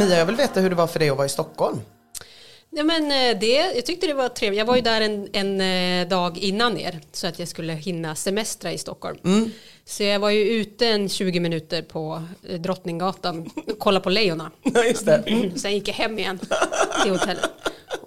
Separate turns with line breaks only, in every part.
Mia, jag vill veta hur det var för dig att vara i Stockholm.
Ja, men eh, det, jag tyckte det var trevligt. Jag var ju där en, en eh, dag innan er så att jag skulle hinna semestra i Stockholm.
Mm.
Så jag var ju ute en 20 minuter på eh, Drottninggatan och kollade på lejonen.
Ja, just det.
Sen gick jag hem igen till hotellet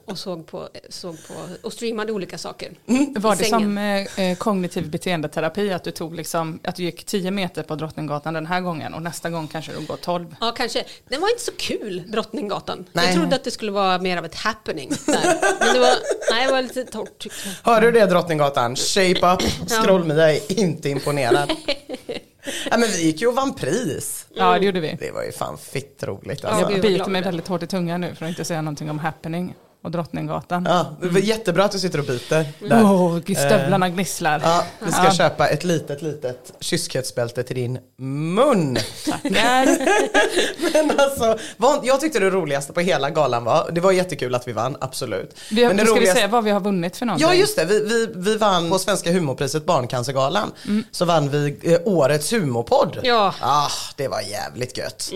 och såg på, såg på och streamade olika saker.
Var
I
det
sängen.
som eh, eh, kognitiv beteendeterapi att du tog liksom, att du gick 10 meter på Drottninggatan den här gången och nästa gång kanske du går 12?
Ja, kanske. Den var inte så kul, Drottninggatan.
Nej.
Jag trodde att det skulle vara mer av ett happening där. Men det var, nej, det var lite torrt tyckte jag.
Hör du det Drottninggatan? Shape up. Scroll-Mia är inte imponerad. Ja, men vi gick ju och vann pris.
Ja det gjorde vi.
Det var ju fan fitt roligt alltså.
Jag biter mig väldigt hårt i tungan nu för att inte säga någonting om happening och Drottninggatan.
Ja, det var jättebra att du sitter och byter där.
Åh, stövlarna gnisslar.
Ja, vi ska
Ja.
köpa ett litet, litet kyskhetsbälte till din mun.
Tackar.
Men alltså, vad, jag tyckte det roligaste på hela galan var, det var jättekul att vi vann, absolut.
Vi,
Men det
ska vi
roligaste-
säga vad vi har vunnit för någonting?
Ja just det, vi, vi, vi vann på Svenska humorpriset Barncancergalan. Så vann vi eh, årets humorpodd.
Ja.
Ah, det var jävligt gött.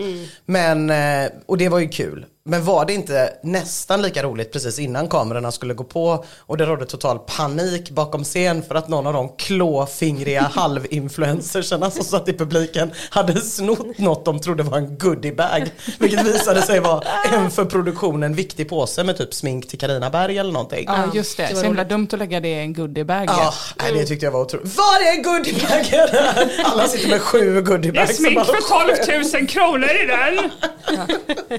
Men, eh, och det var ju kul. Men var det inte nästan lika roligt precis innan kamerorna skulle gå på och det rådde total panik bakom scen för att någon av de klåfingriga halvinfluencersarna som satt i publiken hade snott något de trodde var en goodiebag. Vilket visade sig vara en för produktionen viktig påse med typ smink till Carina Berg eller någonting.
Ja just det,
det var
så himla dumt att lägga det i en goodiebag.
Ja, nej, det tyckte jag var otroligt. Var är goodiebagen? Alla sitter med sju goodiebags. som bara-
12 000 kronor i den! Ja.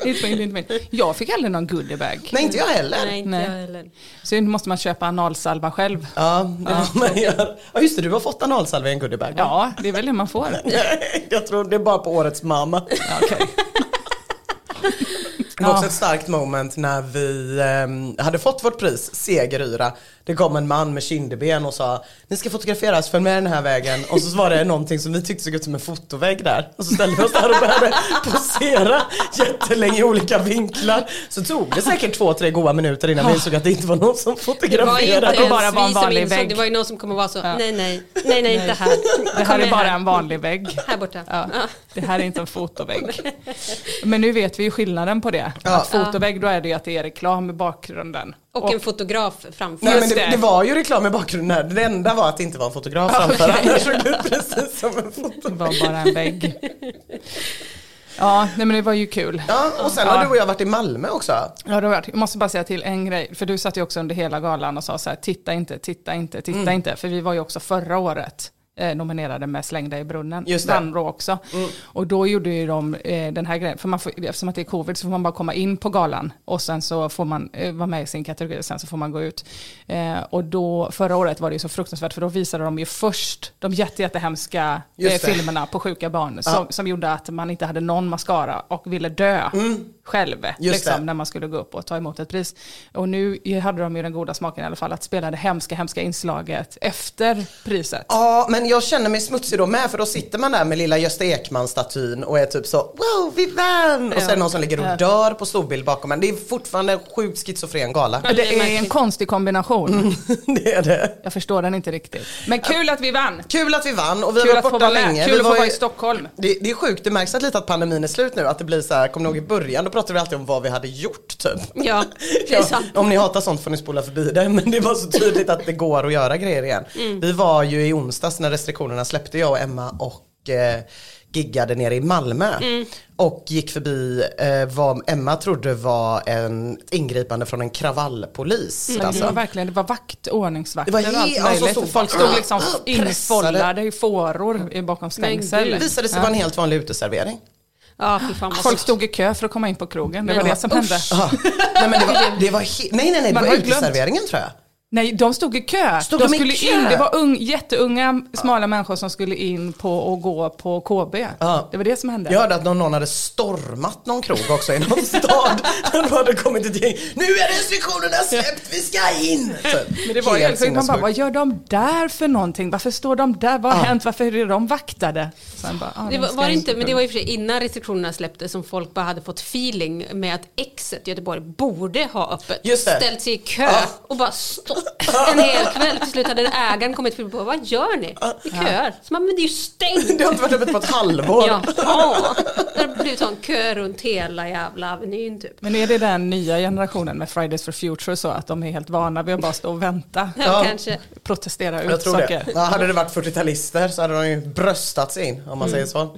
Inte min, inte min. Jag fick aldrig någon goodiebag.
Nej, inte jag heller.
Nej, inte
Nej.
jag heller.
Så nu måste man köpa analsalva själv.
Ja, det får man göra. ja, just det, du har fått analsalva i en goodiebag.
Ja, det är väl det man får.
Nej, jag tror det är bara på årets mamma.
Ja, okej.
Det var också
Ja.
ett starkt moment när vi ehm, hade fått vårt pris, segeryra. Det kom en man med kinderben och sa ni ska fotograferas, följ med den här vägen. Och så var det någonting som vi tyckte såg ut som en fotovägg där. Och så ställde vi oss där och började posera jättelänge i olika vinklar. Så tog det säkert två, tre goda minuter innan vi insåg att det inte var någon som
Det var
fotograferade.
inte
bara
ens
var en
vi som
vanlig
insåg,
vägg.
det var ju någon som kommer vara så, nej, nej, nej, nej, inte här.
Det här
Kom
är bara
här.
en vanlig vägg.
Här borta.
Ja,
Ja.
det här är inte en fotovägg. Men nu vet vi ju skillnaden på det.
Ja.
Att fotovägg då är det ju att det är reklam i bakgrunden.
Och en fotograf framför.
Nej men det,
det.
det var ju reklam i bakgrunden här. Det enda var att det inte var en fotograf framför. Annars såg det ut precis som en
Det
foto.
var bara en vägg. Ja, nej men det var ju kul.
Ja, och sen har du och jag varit i Malmö också.
Ja, det har varit. Jag måste bara säga till en grej, för du satt ju också under hela galan och sa så här, titta inte, titta inte, titta
Mm.
inte, för vi var ju också förra året. Eh, nominerade med Slängda i brunnen.
Just det. Mm.
Vann också. Och då gjorde ju de eh, den här grejen, för man får, eftersom att det är covid så får man bara komma in på galan och sen så får man eh, vara med i sin kategori och sen så får man gå ut. Och då, förra året var det ju så fruktansvärt för då visade de ju först de jätte, jättehemska eh, filmerna på sjuka barn som, som gjorde att man inte hade någon mascara och ville dö själv
Mm. Just
liksom, när man skulle gå upp och ta emot ett pris. Och nu hade de ju den goda smaken i alla fall att spela det hemska, hemska inslaget efter priset.
Ja, men jag känner mig smutsig då med för då sitter man där med lilla Gösta Ekman-statyn och är typ så wow, vi vann! Och så är det någon som ligger och dör på storbild bakom en. Det är fortfarande en sjukt schizofren gala.
Ja, det är en konstig kombination.
det är det.
Jag förstår den inte riktigt. Men kul att vi vann!
Kul att vi vann och vi
Kul
har
att
varit
få
borta länge.
Kul
vi
att få
var
vara i Stockholm.
Det, det är sjukt, det märks att lite att pandemin är slut nu. Att det blir så här, kommer ni ihåg i början, då pratade vi alltid om vad vi hade gjort typ.
Ja, det är sant.
om ni hatar sånt får ni spola förbi det. Men det var så tydligt att det går att göra grejer igen.
Mm.
Vi var ju i onsdags när restriktionerna släppte, jag och Emma och eh, giggade nere i Malmö.
Mm.
Och gick förbi eh, vad Emma trodde var en ingripande från en kravallpolis.
Det
Alltså.
var verkligen, det var vakt, ordningsvakter
Det var
och allt
alltså,
möjligt.
stod
Folk stod liksom
pressade.
infållade i fåror i- bakom stängsel.
gud.
visade sig vara en helt vanlig uteservering.
Ja, vad
Folk stod i kö för att komma in på krogen. Det var det som
usch.
hände.
Ja. Nej, men det var, det var nej, nej, nej, det
Man
var uteserveringen tror jag.
Nej, de stod i kö.
Stod
de
de i
skulle
kö?
in. Det var ung, jätteunga, smala människor som skulle in på och gå på KB.
Ja.
Det var det som hände.
Jag hörde att någon, någon hade stormat någon krog också i någon stad. Det hade kommit ett gäng. Nu är restriktionerna släppt, vi ska in!
Men det var ju
Helt
helt man bara, vad gör de där för någonting? Varför står de där? Vad har
Ja.
hänt? Varför är de vaktade? Sen bara, ah,
Det
de
var, var det
in
inte, men det var och för sig innan restriktionerna släpptes som folk bara hade fått feeling med att exet i Göteborg borde ha öppet.
Just det.
Ställt sig i kö
Ja.
och bara stått en hel kväll. Till slut hade ägaren kommit förbi på vad gör ni? I köer. Så man, men det är ju stängt.
Det har inte varit öppet på ett halvår.
Ja, ja. Det har blivit en kö runt hela jävla Avenyn typ.
Men är det den nya generationen med Fridays for Future så att de är helt vana vid att bara stå och vänta?
Ja, kanske.
Protestera ut
Jag tror
saker.
det. Ja, hade det varit 40-talister så hade de ju bröstat sig in om man säger så.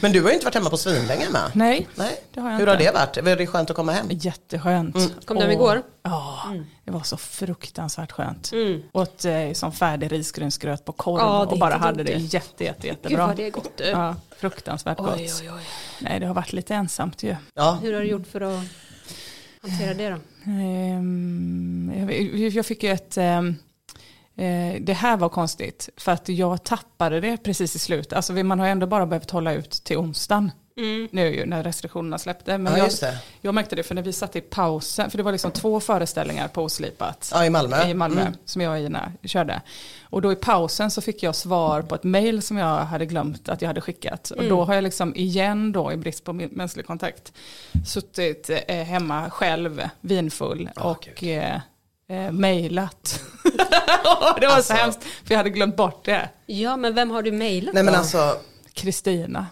Men du har ju inte varit hemma på svinlänge med.
Nej,
Nej.
det har jag
Hur
inte.
har det varit? Var det skönt att komma hem?
Jätteskönt.
Kom du hem
Och-
igår?
Ja, det var så fruktansvärt skönt. Åt eh, som färdig risgrynsgröt på korv
Ja,
och bara hade det jätte, jätte,
Gud
jättebra.
vad det är gott du.
Ja, fruktansvärt gott.
Oj, oj, oj.
Nej, det har varit lite ensamt ju.
Ja.
Hur har du gjort för att hantera det då?
Ehm, jag, fick ju ett... ehm, eh, det här var konstigt för att jag tappade det precis i slutet. Alltså man har ändå bara behövt hålla ut till onsdagen. Nu ju när restriktionerna släppte. Men
Ja,
jag, jag märkte det för när vi satt i pausen, för det var liksom två föreställningar på Oslipat.
Ja, i Malmö.
I Malmö,
Mm.
som jag och Ina körde. Och då i pausen så fick jag svar på ett mail som jag hade glömt att jag hade skickat. Och då har jag liksom igen då, i brist på min- mänsklig kontakt, suttit eh, hemma själv, vinfull och eh, eh, mejlat. det var så hemskt, för jag hade glömt bort det.
Ja, men vem har du mejlat
Nej men alltså,
Kristina.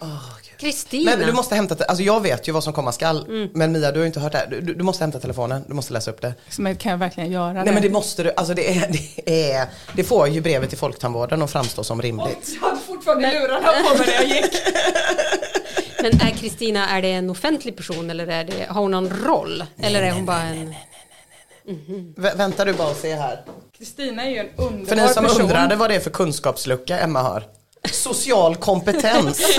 Kristina?
men du måste hämta, alltså jag vet ju vad som komma skall. Men Mia du har ju inte hört det här. Du, du, du måste hämta telefonen, du måste läsa upp det.
Men kan jag verkligen göra det?
Nej men det måste du, alltså det är, det är, det får ju brevet till Folktandvården att framstå som rimligt.
Jag hade fortfarande lurarna på mig när jag gick.
Men är Kristina, är det en offentlig person eller är det, har hon någon roll? eller är hon bara en...
Vä- vänta du bara och se här.
Kristina är ju en underbar
För ni som
person.
undrade vad det är för kunskapslucka Emma har. Social kompetens.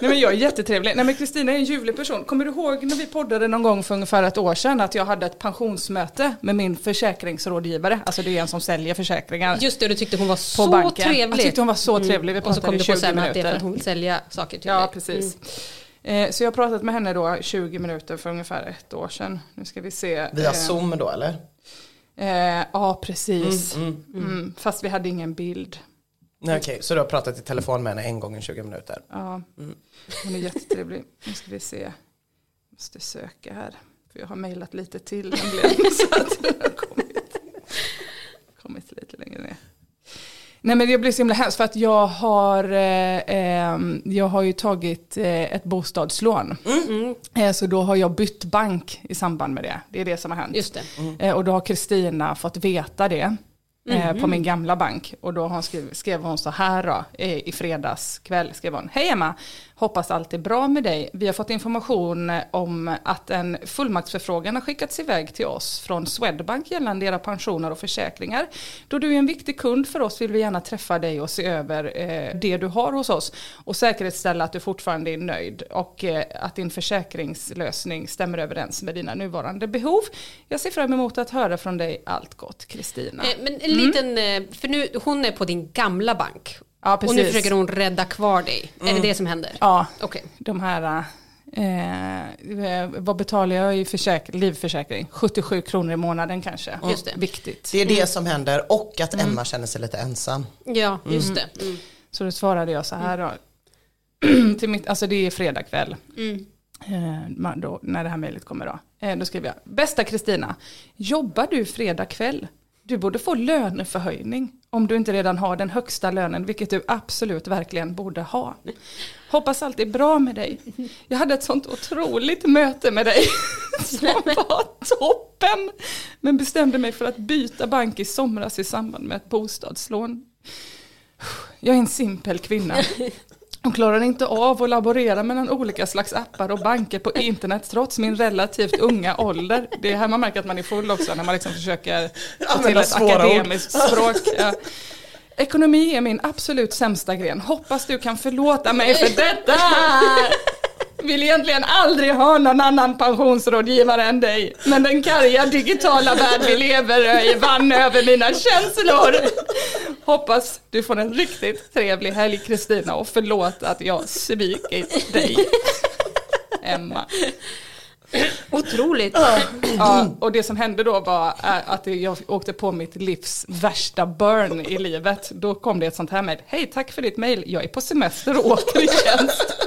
Nej men jag är jättetrevlig. Nej men Kristina är en ljuvlig person. Kommer du ihåg när vi poddade någon gång för ungefär ett år sedan att jag hade ett pensionsmöte med min försäkringsrådgivare. Alltså det är en som säljer försäkringar.
Just det, du tyckte hon var så
banken.
trevlig.
Jag tyckte hon var så trevlig. Vi
Och så
pratade
kom
i
du
20
på sen att det är för
minuter.
att hon vill sälja saker till
Ja,
dig.
precis. Eh, Så jag har pratat med henne då 20 minuter för ungefär ett år sedan. Nu ska vi se.
Via
Eh,
zoom då eller?
Eh, ja, precis. Mm, fast vi hade ingen bild.
Nej okej, så du har pratat i telefon med henne en gång i 20 minuter.
Ja, hon är jättetrevlig. Nu ska vi se. Måste söka här. För jag har mejlat lite till nämligen. så att jag har kommit, kommit lite längre ner. Nej men det blir så himla hemskt för att jag har, eh, eh, jag har ju tagit eh, ett bostadslån. Eh, så då har jag bytt bank i samband med det. Det är det som har hänt.
Just det.
Eh, och då har Kristina fått veta det eh, på min gamla bank. Och då hon skrev, skrev hon så här då, i fredags kväll skrev hon. Hej Emma, Hoppas allt är bra med dig. Vi har fått information eh, om att en fullmaktsförfrågan har skickats iväg till oss från Swedbank gällande era pensioner och försäkringar. Då du är en viktig kund för oss vill vi gärna träffa dig och se över eh, det du har hos oss och säkerställa att du fortfarande är nöjd och eh, att din försäkringslösning stämmer överens med dina nuvarande behov. Jag ser fram emot att höra från dig. Allt gott, Kristina.
Eh, Men en liten, mm. för nu, hon är på din gamla bank.
Ja,
och nu
precis.
försöker hon rädda kvar dig. Är det det som händer?
Ja,
Okej.
de här, eh, vad betalar jag i försäk- livförsäkring? 77 kronor i månaden kanske.
Just det.
Viktigt.
Det är det som händer och att Emma känner sig lite ensam.
Ja, just det. Mm.
Så då svarade jag så här då. Till mitt, alltså det är fredag kväll. Eh, då, när det här mejlet kommer då. Eh, då skriver jag, bästa Kristina, jobbar du fredag kväll? Du borde få löneförhöjning om du inte redan har den högsta lönen, vilket du absolut verkligen borde ha. Hoppas allt är bra med dig. Jag hade ett sånt otroligt möte med dig som var toppen. Men bestämde mig för att byta bank i somras i samband med ett bostadslån. Jag är en simpel kvinna. Och klarar inte av att laborera mellan olika slags appar och banker på internet trots min relativt unga ålder. Det är här man märker att man är full också när man liksom försöker få till ett
svåra ord.
akademiskt språk. Ja. Ekonomi är min absolut sämsta gren. Hoppas du kan förlåta mig för detta. Vill egentligen aldrig ha någon annan pensionsrådgivare än dig. Men den karga digitala värld vi lever i vann över mina känslor. Hoppas du får en riktigt trevlig helg Kristina och förlåt att jag svikit dig. Emma.
Otroligt.
Ja, och det som hände då var äh, att jag åkte på mitt livs värsta burn i livet. Då kom det ett sånt här mejl. Hej, tack för ditt mejl. Jag är på semester och åker i tjänst.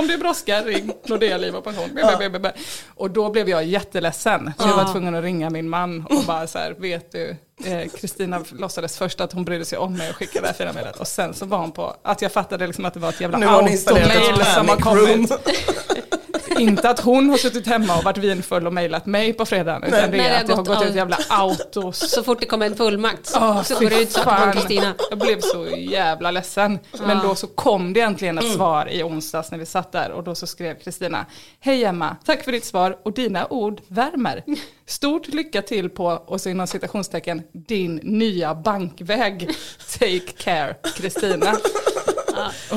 Om det brådskar, ring Nordea Liv och Pension. Be. Och då blev jag jätteledsen. Så jag var tvungen att ringa min man och bara så här, vet du, eh, Kristina låtsades först att hon brydde sig om mig och skickade det här fina mejlet. Och sen så var hon på, att jag fattade liksom att det var ett jävla automail som har kommit. Inte att hon har suttit hemma och varit vinfull och mejlat mig på fredagen. Utan det
Nej,
är
det
att det
har gått
ut jävla autos.
Så fort det kommer en fullmakt
Åh,
så går det ut så
fan.
på Kristina.
Jag blev så jävla ledsen. Men då så kom det äntligen
Mm.
ett svar i onsdags när vi satt där och då så skrev Kristina Hej Emma, tack för ditt svar och dina ord värmer. Stort lycka till på, och så inom citationstecken, din nya bankväg. Take care Kristina.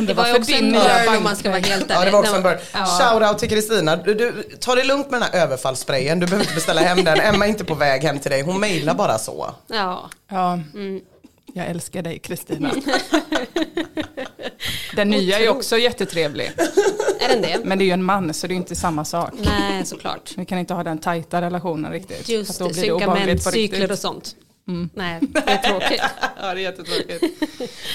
Det var ju också
din
en burn om man ska vara helt ärlig.
Ja det var också en burn.
Ja.
Shoutout till Kristina. Du, du, ta det lugnt med den här överfallssprayen. Du behöver inte beställa hem den. Emma är inte på väg hem till dig. Hon mejlar bara så.
Ja.
Ja, jag älskar dig Kristina. Den nya är också jättetrevlig.
Är den det?
Men det är ju en man så det är inte samma sak.
Nej, såklart.
Vi kan inte ha den tajta relationen riktigt.
Just det,
det
synka menscykler
riktigt.
och sånt. Nej, det är tråkigt.
Ja, det är jättetråkigt.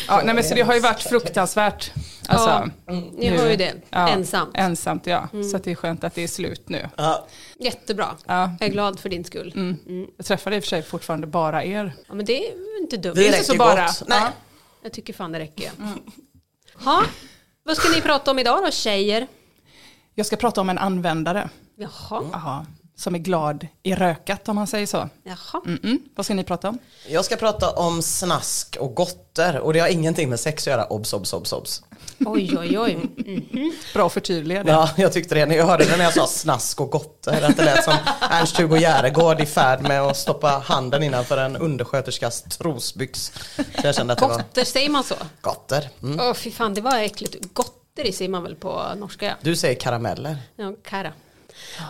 ja, nej, men så det har ju varit fruktansvärt. Alltså,
Ni har ju det,
ja,
ensamt. Mm.
Ensamt ja, så att det är skönt att det är slut nu.
Ja.
Jättebra.
Ja.
Jag är glad för din skull.
Jag träffade i och för sig fortfarande bara er.
Ja, men det är inte dumt.
Det
inte
räcker
så bara.
gott. Nej.
Ja.
Jag tycker fan det räcker. Ha, vad ska ni prata om idag då tjejer?
Jag ska prata om en användare
Jaha,
Aha, som är glad i rökat om man säger så.
jaha.
Mm-mm. Vad ska ni prata om?
Jag ska prata om snask och gotter och det har ingenting med sex att göra. Obs, obs, obs, obs.
Oj, oj, oj.
Bra att förtydliga det.
Ja, jag tyckte det när jag hörde det när jag sa snask och gotter. Att det lät som Ernst-Hugo Järegård i färd med att stoppa handen innanför en undersköterskas trosbyx. Så jag kände att det var
Gotter, säger man så?
gotter. Mm.
Åh fy fan, det var äckligt. Gotteri säger man väl på norska?
Du säger karameller.
Ja, Kara.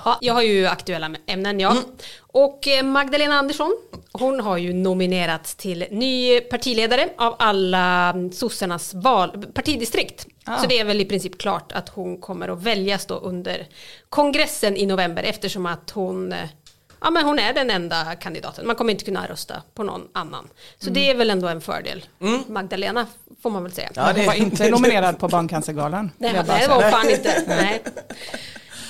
Ja, jag har ju aktuella ämnen ja. Och eh, Magdalena Andersson, hon har ju nominerats till ny partiledare av alla mm, sossarnas val, partidistrikt. Så det är väl i princip klart att hon kommer att väljas då under kongressen i november eftersom att hon eh, Ja men hon är den enda kandidaten, man kommer inte kunna rösta på någon annan. Så det är väl ändå en fördel. Magdalena får man väl säga.
Ja,
Hon var inte nominerad på Barncancergalan.
Nej, det var fan inte. Nej.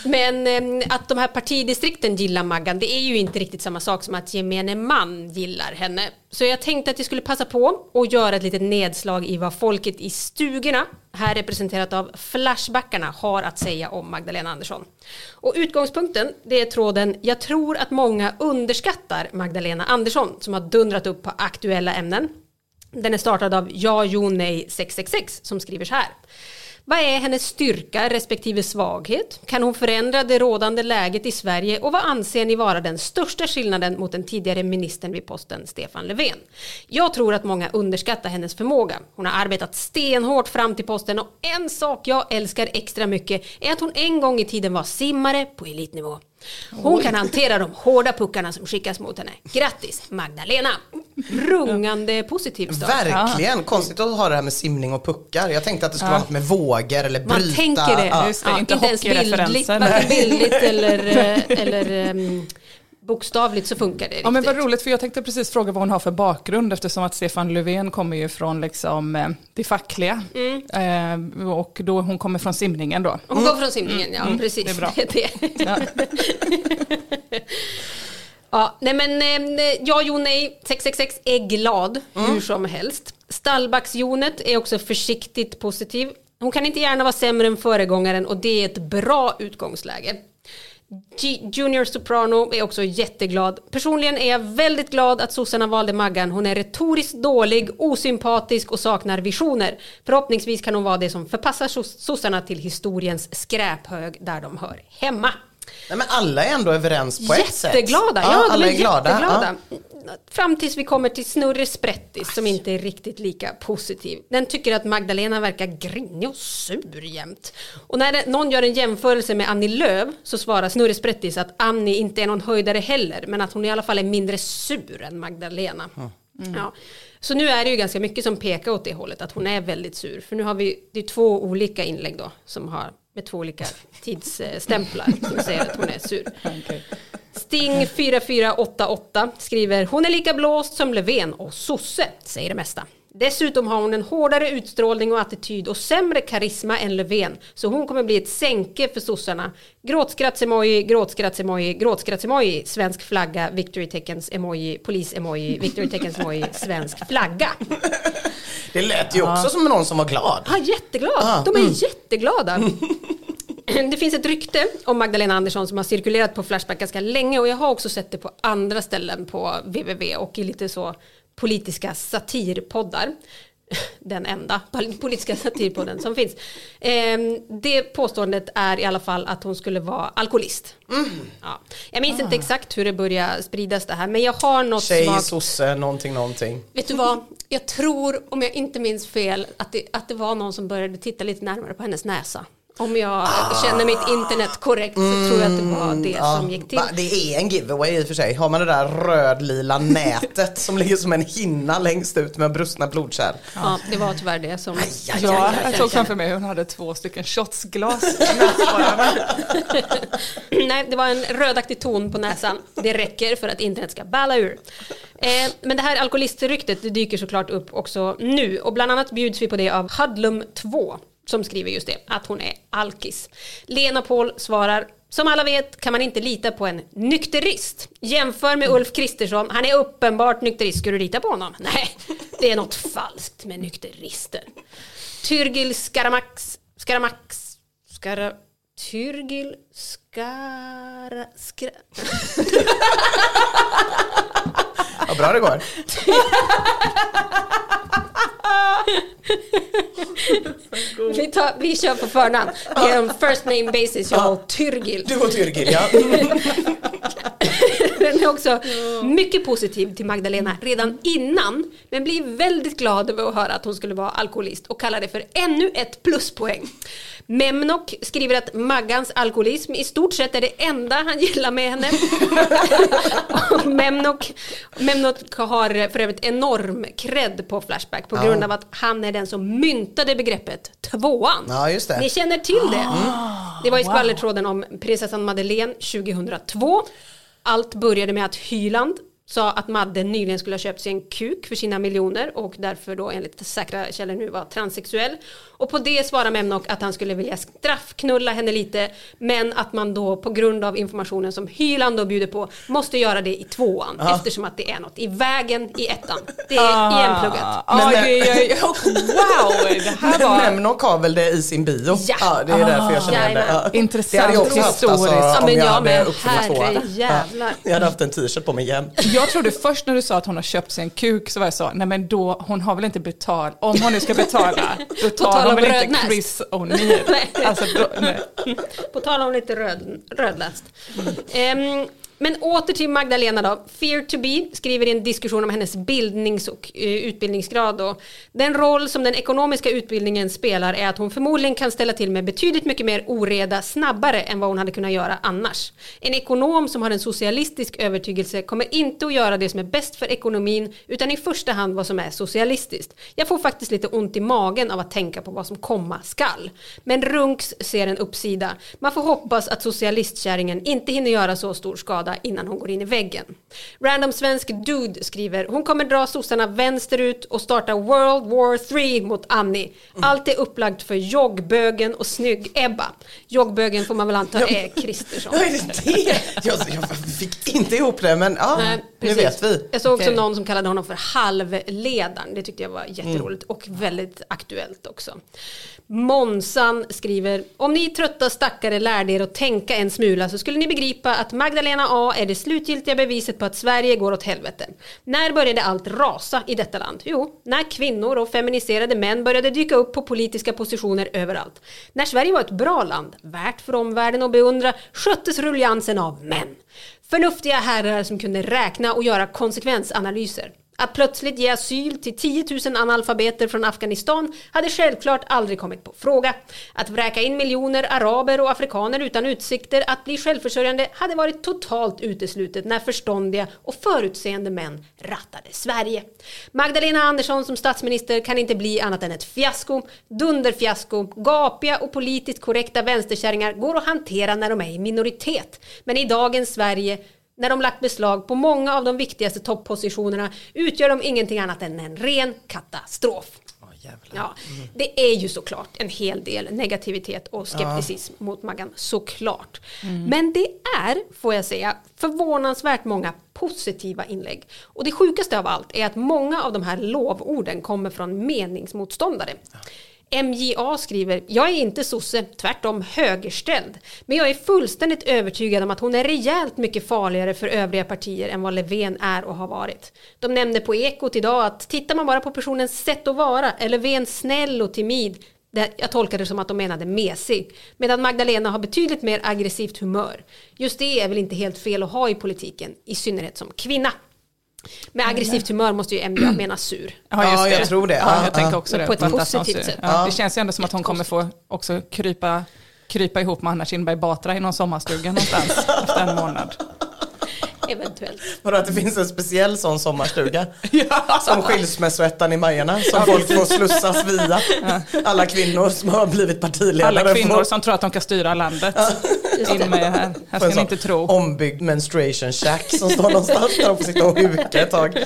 Men ehm, att de här partidistrikten gillar Maggan, det är ju inte riktigt samma sak som att gemene man gillar henne. Så jag tänkte att jag skulle passa på och göra ett litet nedslag i vad folket i stugorna, här representerat av Flashbackarna, har att säga om Magdalena Andersson. Och utgångspunkten, det är tråden “Jag tror att många underskattar Magdalena Andersson” som har dundrat upp på aktuella ämnen. Den är startad av Ja, Jo, Nej 666 som skriver så här. Vad är hennes styrka respektive svaghet? Kan hon förändra det rådande läget i Sverige och vad anser ni vara den största skillnaden mot den tidigare ministern vid posten Stefan Löfven? Jag tror att många underskattar hennes förmåga. Hon har arbetat stenhårt fram till posten och en sak jag älskar extra mycket är att hon en gång i tiden var simmare på elitnivå. Hon kan hantera de hårda puckarna som skickas mot henne. Grattis Magdalena! Rungande positiv start.
Verkligen, konstigt att ha det här med simning och puckar. Jag tänkte att det skulle vara något med vågor eller bryta.
Man tänker det.
Ja.
Just det,
Ja,
inte
inte ens bildligt, varken bildligt eller, eh, eller um, bokstavligt så funkar det
Ja men vad roligt för jag tänkte precis fråga vad hon har för bakgrund eftersom att Stefan Löfven kommer ju från liksom, eh, det fackliga. Eh, och då hon kommer från simningen då.
Hon går från simningen, ja precis.
det är bra.
Det.
Ja.
Ja, nej men eh, ja, jo, nej, 666 är glad hur som helst. Stallbacksjonet är också försiktigt positiv. Hon kan inte gärna vara sämre än föregångaren och det är ett bra utgångsläge. G- Junior Soprano är också jätteglad. Personligen är jag väldigt glad att sossarna valde Maggan. Hon är retoriskt dålig, osympatisk och saknar visioner. Förhoppningsvis kan hon vara det som förpassar sossarna till historiens skräphög där de hör hemma.
Nej, men alla är ändå överens på ett sätt.
Jätteglada, ja, de
alla
är,
är glada.
jätteglada. Fram tills vi kommer till Snurre Sprättis som inte är riktigt lika positiv. Den tycker att Magdalena verkar grinig och sur jämt. Och när det, någon gör en jämförelse med Annie Lööf så svarar Snurre Sprättis att Annie inte är någon höjdare heller men att hon i alla fall är mindre sur än Magdalena. Ja. Så nu är det ju ganska mycket som pekar åt det hållet att hon är väldigt sur. För nu har vi, det är två olika inlägg då som har med två olika tidsstämplar som säger att hon är sur. Sting 4488 skriver Hon är lika blåst som Löfven och sosse, säger det mesta. Dessutom har hon en hårdare utstrålning och attityd och sämre karisma än Löfven. Så hon kommer bli ett sänke för sossarna. Gråtskratts-emoji, gråtskratts-emoji, gråtskratts-emoji, svensk flagga, victory-teckens emoji, polis-emoji, victory-teckens emoji, svensk flagga.
Det lät ju också som någon som var glad.
Ja, jätteglad.
Ah,
De är
mm.
jätteglada. Det finns ett rykte om Magdalena Andersson som har cirkulerat på Flashback ganska länge och jag har också sett det på andra ställen på www och i lite så politiska satirpoddar. Den enda politiska satirpodden som finns. Ehm, Det påståendet är i alla fall att hon skulle vara alkoholist. Ja. Jag minns inte exakt hur det började spridas det här men jag har något
Tjej,
svagt
sosse, någonting, någonting.
Vet du vad? Jag tror, om jag inte minns fel, att det, att det var någon som började titta lite närmare på hennes näsa. Om jag känner mitt internet korrekt så tror jag att det var det som gick till.
Det är en giveaway i och för sig. Har man det där rödlila nätet som ligger som en hinna längst ut med brustna blodkärl.
Ja, det var tyvärr det som...
Ja, jag såg framför mig hur hon hade två stycken shotsglas i näsborrarna.
Nej, det var en rödaktig ton på näsan. Det räcker för att internet ska balla ur. Eh, men det här alkoholistryktet det dyker såklart upp också nu och bland annat bjuds vi på det av Hudlum 2 som skriver just det, att hon är alkis. Lena Paul svarar som alla vet kan man inte lita på en nykterist. Jämför med Ulf Kristersson, han är uppenbart nykterist. Ska du lita på honom? Nej, det är något falskt med nykterister. Tyrgil Skaramax, Skaramax, Skara, Tyrgil Skara, skra,
Vad bra det går.
vi, tar, vi kör på förnamn. Vi är first name basis, jag och Tyrgil.
Du och Tyrgil, ja.
Den är också mycket positiv till Magdalena redan innan, men blir väldigt glad över att höra att hon skulle vara alkoholist och kallar det för ännu ett pluspoäng. Memnok skriver att Maggans alkoholism i stort sett är det enda han gillar med henne. Memnok, Memnok har för övrigt enorm cred på Flashback på grund av att han är den som myntade begreppet tvåan.
Ja, just det.
Ni känner till det? Det var i skvallertråden om prinsessan Madeleine 2002. Allt började med att Hyland sa att Madde nyligen skulle ha köpt sig en kuk för sina miljoner och därför då enligt säkra källor nu var transsexuell. Och på det svarar Memnok att han skulle vilja straffknulla henne lite men att man då på grund av informationen som Hyland då bjuder på måste göra det i tvåan eftersom att det är något i vägen i ettan. Det är igenpluggat.
Aj, aj, aj. Wow, det här var
Memnok har väl det i sin bio.
Ja.
det är därför jag känner igen det.
Intressant
Det hade jag också haft, alltså.
Ja
om
men
jag hade uppfyllt tvåan. Jag hade haft en t-shirt på mig jämt.
Jag trodde först när du sa att hon har köpt sig en kuk så var jag så, nej men då, hon har väl inte betalt, om hon nu ska betala, då tar hon väl inte. Chris O'Neill. Alltså, då, nej.
På tal om lite röd, rödläst. Ehm, men åter till Magdalena då. Fear to be skriver i en diskussion om hennes bildnings och eh, utbildningsgrad. Då. Den roll som den ekonomiska utbildningen spelar är att hon förmodligen kan ställa till med betydligt mycket mer oreda snabbare än vad hon hade kunnat göra annars. En ekonom som har en socialistisk övertygelse kommer inte att göra det som är bäst för ekonomin utan i första hand vad som är socialistiskt. Jag får faktiskt lite ont i magen av att tänka på vad som komma skall. Men Runks ser en uppsida. Man får hoppas att socialistkärringen inte hinner göra så stor skada innan hon går in i väggen. Random svensk dude skriver hon kommer dra sossarna vänsterut och starta World War 3 mot Annie. Allt är upplagt för joggbögen och snygg-Ebba. Joggbögen får man väl anta är Kristersson.
Vad är det? Jag, jag fick inte ihop det men ja,
Nej,
nu vet vi.
Jag såg också
Okej.
någon som kallade honom för halvledaren. Det tyckte jag var jätteroligt och väldigt aktuellt också. Monsan skriver, om ni trötta stackare lärde er att tänka en smula så skulle ni begripa att Magdalena är det slutgiltiga beviset på att Sverige går åt helvete. När började allt rasa i detta land? Jo, när kvinnor och feminiserade män började dyka upp på politiska positioner överallt. När Sverige var ett bra land, värt för omvärlden att beundra, sköttes ruljansen av män. Förnuftiga herrar som kunde räkna och göra konsekvensanalyser. Att plötsligt ge asyl till 10 000 analfabeter från Afghanistan hade självklart aldrig kommit på fråga. Att vräka in miljoner araber och afrikaner utan utsikter att bli självförsörjande hade varit totalt uteslutet när förståndiga och förutseende män rattade Sverige. Magdalena Andersson som statsminister kan inte bli annat än ett fiasko, dunderfiasko, gapiga och politiskt korrekta vänsterkärringar går att hantera när de är i minoritet. Men i dagens Sverige när de lagt beslag på många av de viktigaste toppositionerna utgör de ingenting annat än en ren katastrof.
Jävlar.
Ja, det är ju såklart en hel del negativitet och skepticism mot Maggan, såklart. Men det är, får jag säga, förvånansvärt många positiva inlägg. Och det sjukaste av allt är att många av de här lovorden kommer från meningsmotståndare. MJA skriver, jag är inte sosse, tvärtom högerställd. Men jag är fullständigt övertygad om att hon är rejält mycket farligare för övriga partier än vad Löfven är och har varit. De nämnde på Ekot idag att tittar man bara på personens sätt att vara, är Löfven snäll och timid, jag tolkar det som att de menade mesig. Medan Magdalena har betydligt mer aggressivt humör. Just det är väl inte helt fel att ha i politiken, i synnerhet som kvinna. Med aggressivt humör måste ju MJA mena sur.
Ja, just
Ja,
det.
jag tror det.
Ja,
Ja,
jag tänker
ja.
också det.
På ett positivt sätt.
Ja, det känns ju ändå som att hon kommer få också krypa, krypa ihop med Anna Kinberg Batra i någon sommarstuga någonstans efter en månad.
Eventuellt.
Vadå att det finns en speciell sån sommarstuga? Som skilsmässoettan i Majorna som folk får slussas via. Alla kvinnor som har blivit partiledare.
Alla kvinnor
får,
som tror att de kan styra landet. In med här. Här ska ni inte tro.
ombyggd menstruation shack som står någonstans där de får sitta och huka ett tag.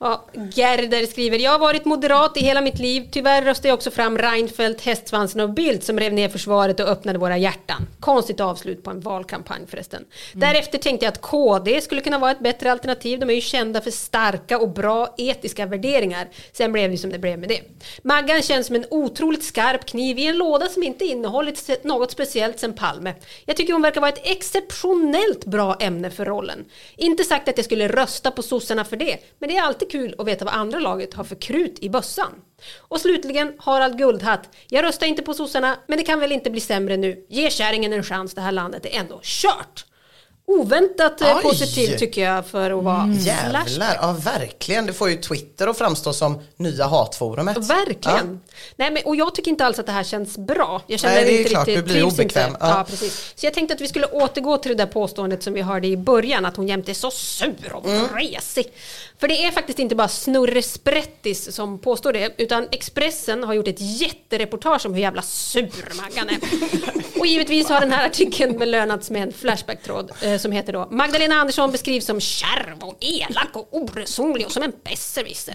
Ja, Gerder skriver, jag har varit moderat i hela mitt liv. Tyvärr röstade jag också fram Reinfeldt, Hästsvansen och Bildt som rev ner försvaret och öppnade våra hjärtan. Konstigt avslut på en valkampanj förresten. Därefter tänkte jag att KD skulle kunna vara ett bättre alternativ. De är ju kända för starka och bra etiska värderingar. Sen blev det som det blev med det. Maggan känns som en otroligt skarp kniv i en låda som inte innehållit något speciellt sen Palme. Jag tycker hon verkar vara ett exceptionellt bra ämne för rollen. Inte sagt att jag skulle rösta på sossarna för det, men det är alltid kul att veta vad andra laget har för krut i bössan. Och slutligen Harald Guldhatt. Jag röstar inte på sossarna, men det kan väl inte bli sämre nu. Ge kärringen en chans, det här landet är ändå kört. Oväntat eh,
Oj.
positivt tycker jag för att vara Flashback.
Jävlar, ja verkligen. Det får ju Twitter att framstå som nya hatforumet.
Verkligen. Nej, men, och jag tycker inte alls att det här känns bra. Jag känner
Nej, det är
inte
klart,
riktigt,
du blir obekväm. Ja.
Ja. precis. Så jag tänkte att vi skulle återgå till det där påståendet som vi hörde i början, att hon jämt är så sur och
Mm.
För det är faktiskt inte bara Snurre Sprättis som påstår det, utan Expressen har gjort ett jättereportage om hur jävla sur Maggan är. och givetvis har den här artikeln belönats med en Flashback-tråd eh, som heter då Magdalena Andersson beskrivs som kärv och elak och oresonlig och som en besserwisser.